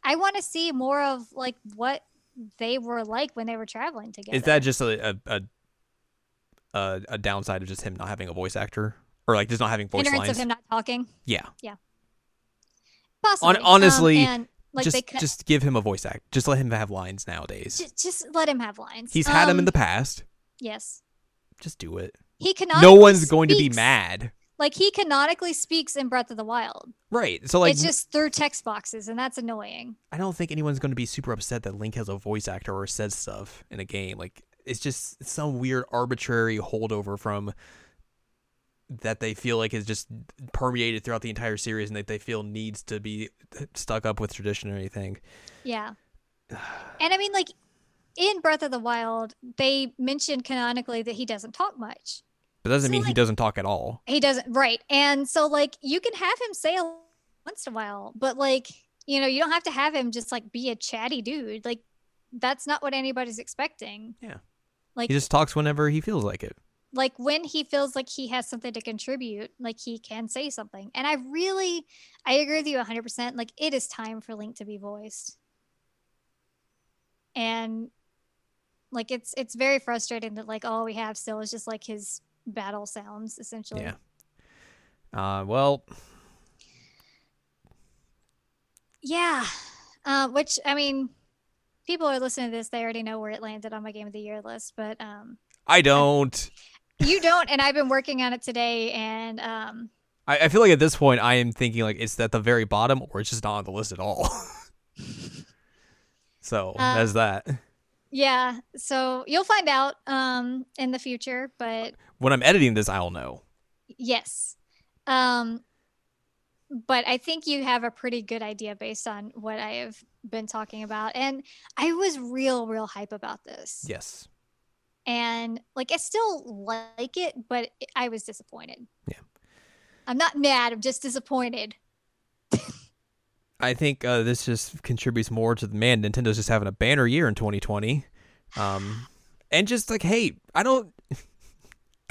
I want to see more of like what they were like when they were traveling together. Is that just a a, a a downside of just him not having a voice actor or like just not having voice ignorance lines? of him not talking? Yeah, Yeah. Possibly. Um, honestly, and like just they could, just give him a voice act. Just let him have lines nowadays. just, just let him have lines. He's had them in Um, the past. yes. Just do it. He canonically No one's going to be mad. Like he canonically speaks in Breath of the Wild. Right. So like it's just through text boxes, and that's annoying. I don't think anyone's going to be super upset that Link has a voice actor or says stuff in a game. Like it's just some weird arbitrary holdover from that they feel like is just permeated throughout the entire series and that they feel needs to be stuck up with tradition or anything. Yeah. And I mean, like in Breath of the Wild, they mentioned canonically that he doesn't talk much. But that doesn't So, mean he doesn't talk at all. He doesn't, right? And so, like, you can have him say a once in a while, but like, you know, you don't have to have him just like be a chatty dude. Like, that's not what anybody's expecting. Yeah. Like, He just talks whenever he feels like it. like when he feels like he has something to contribute, like he can say something. And I really, I agree with you 100%. Like, it is time for Link to be voiced. And like, it's it's very frustrating that like all we have still is just like his battle sounds essentially. Yeah. Uh well, Yeah. Uh, which I mean, people are listening to this. They already know where it landed on my game of the year list, but um, I don't. you don't. And I've been working on it today, and um, I, I feel like at this point I am thinking like it's at the very bottom or it's just not on the list at all. so Uh, that's that. yeah. So you'll find out um in the future, but When I'm editing this, I'll know. yes. Um, but I think you have a pretty good idea based on what I have been talking about, and I was real, real hype about this. Yes. and like I still like it, but I was disappointed. Yeah. I'm not mad. I'm just disappointed. I think uh, this just contributes more to the man. Nintendo's just having a banner year in 2020, um, and just like, hey, I don't.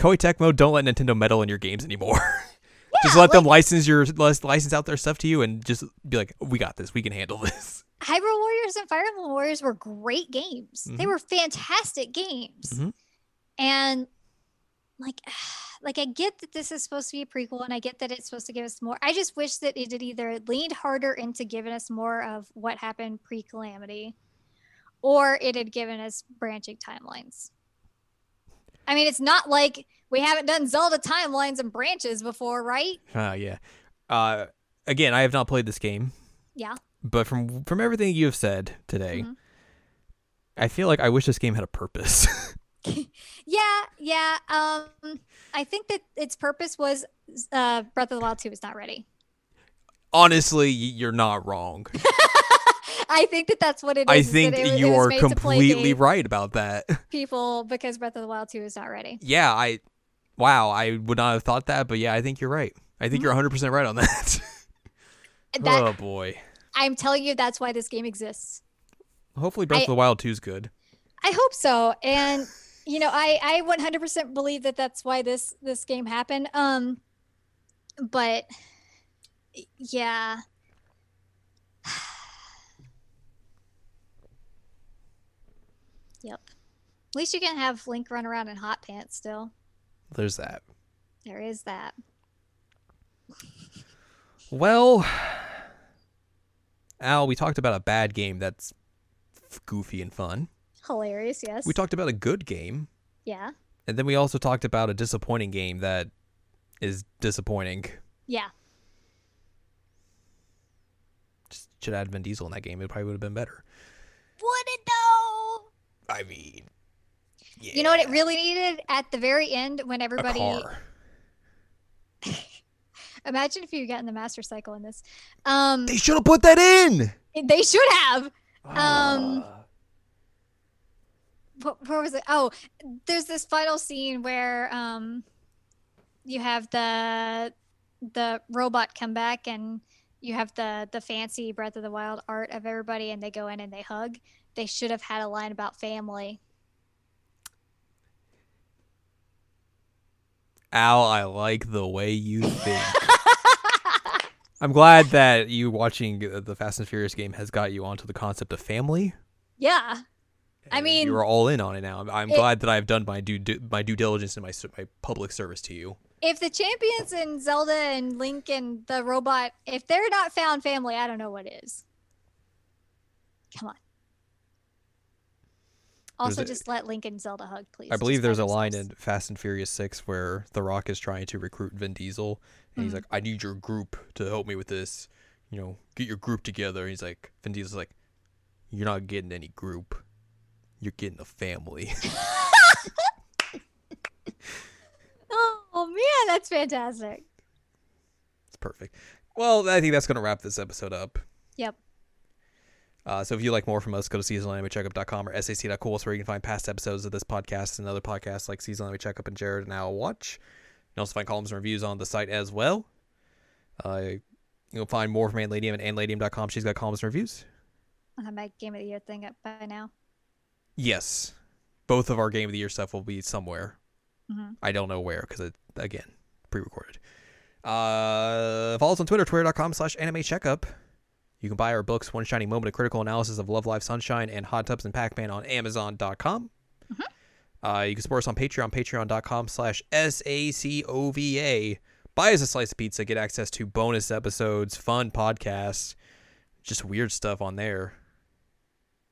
Koei Tecmo, don't let Nintendo meddle in your games anymore. just Yeah, let them license your license out their stuff to you, and just be like, we got this. We can handle this. Hyrule Warriors and Fire Emblem Warriors were great games. They Mhm. were fantastic games. Mhm. And like like I get that this is supposed to be a prequel and I get that it's supposed to give us more. I just wish that it had either leaned harder into giving us more of what happened pre-calamity or it had given us branching timelines. I mean, it's not like we haven't done Zelda timelines and branches before, right? Uh, yeah. Uh, again, I have not played this game, Yeah. but from from everything you have said today, Mhm. I feel like I wish this game had a purpose. Yeah, yeah. Um, I think that its purpose was uh, Breath of the Wild 2 is not ready. Honestly, you're not wrong. I think that that's what it is. I think it, was- it you was are made to play completely right about that. People because Breath of the Wild 2 is not ready. yeah, I wow, I would not have thought that, but yeah, I think you're right. I think you're 100% right on that. That oh boy. I'm telling you, that's why this game exists. Hopefully Breath I- of the Wild 2 is good. I hope so. And you know, I I 100% believe that that's why this this game happened. Um, but yeah. Yep. At least you can have Link run around in hot pants still. There's that. There is that. Well, Al, we talked about a bad game that's goofy and fun. Hilarious, yes. We talked about a good game, yeah. and then we also talked about a disappointing game that is disappointing. Yeah. Just should add Vin Diesel in that game. It probably would have been better. Would it though? I mean, You know what it really needed at the very end when everybody imagine if you gotten the master cycle in this. Um They should have put that in. they should have. Um, Ah. What, where was it? Oh, there's this final scene where um you have the the robot come back and you have the the fancy Breath of the Wild art of everybody, and they go in and they hug. They should have had a line about family. Al, I like the way you think. I'm glad that you watching the Fast and Furious game has got you onto the concept of family. yeah, I mean, you are all in on it now. I'm, it- glad that I've done my due du- my due diligence and my my public service to you. if the champions and Zelda and Link and the robot, if they're not found family, I don't know what is. Come on. Also, just let Link and Zelda hug, please. I believe just there's a line in Fast and Furious Six where The Rock is trying to recruit Vin Diesel, and he's Mhm. like, "I need your group to help me with this. You know, get your group together." He's like, Vin Diesel's like, "You're not getting any group. You're getting a family." Oh man, that's fantastic. it's perfect. Well, I think that's gonna wrap this episode up. Uh, so if you like more from us, go to seasonalanimecheckup.com or sac.cool. Where you can find past episodes of this podcast and other podcasts like Season Anime Checkup and Jared and Al Watch. You can also find columns and reviews on the site as well. Uh, you'll find more from Ann Ladium at annladium.com. She's got columns and reviews. I have my game of the year thing up by now. Yes. Both of our Game of the Year stuff will be somewhere. Mhm. I don't know where because, it, again, pre recorded. Uh, follow us on Twitter, twitter.com slash anime checkup. You can buy our books, One Shining Moment, A Critical Analysis of Love, Life, Sunshine, and Hot Tubs and Pac-Man on Amazon.com. Uh, you can support us on Patreon, patreon.com slash S-A-C-O-V-A. Buy us a slice of pizza, get access to bonus episodes, fun podcasts, just weird stuff on there.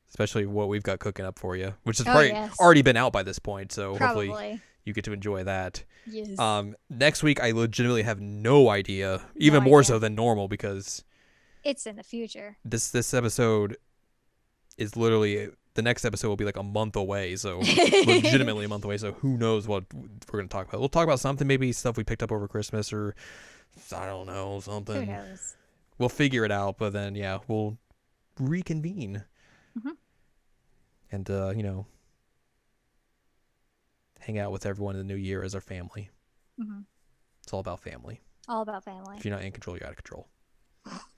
Especially what we've got cooking up for you, which has Oh, probably yes. already been out by this point. So hopefully you get to enjoy that. Yes. Um, next week, I legitimately have no idea, even No more idea. so than normal, because it's in the future. this this episode is literally the next episode will be like a month away. So legitimately a month away. So who knows what we're gonna talk about? We'll talk about something, maybe stuff we picked up over Christmas, or I don't know something. Who knows? We'll figure it out. But then yeah, we'll reconvene, Mhm. and uh, you know, hang out with everyone in the new year as our family. Mhm. It's all about family. All about family. If you're not in control, you're out of control.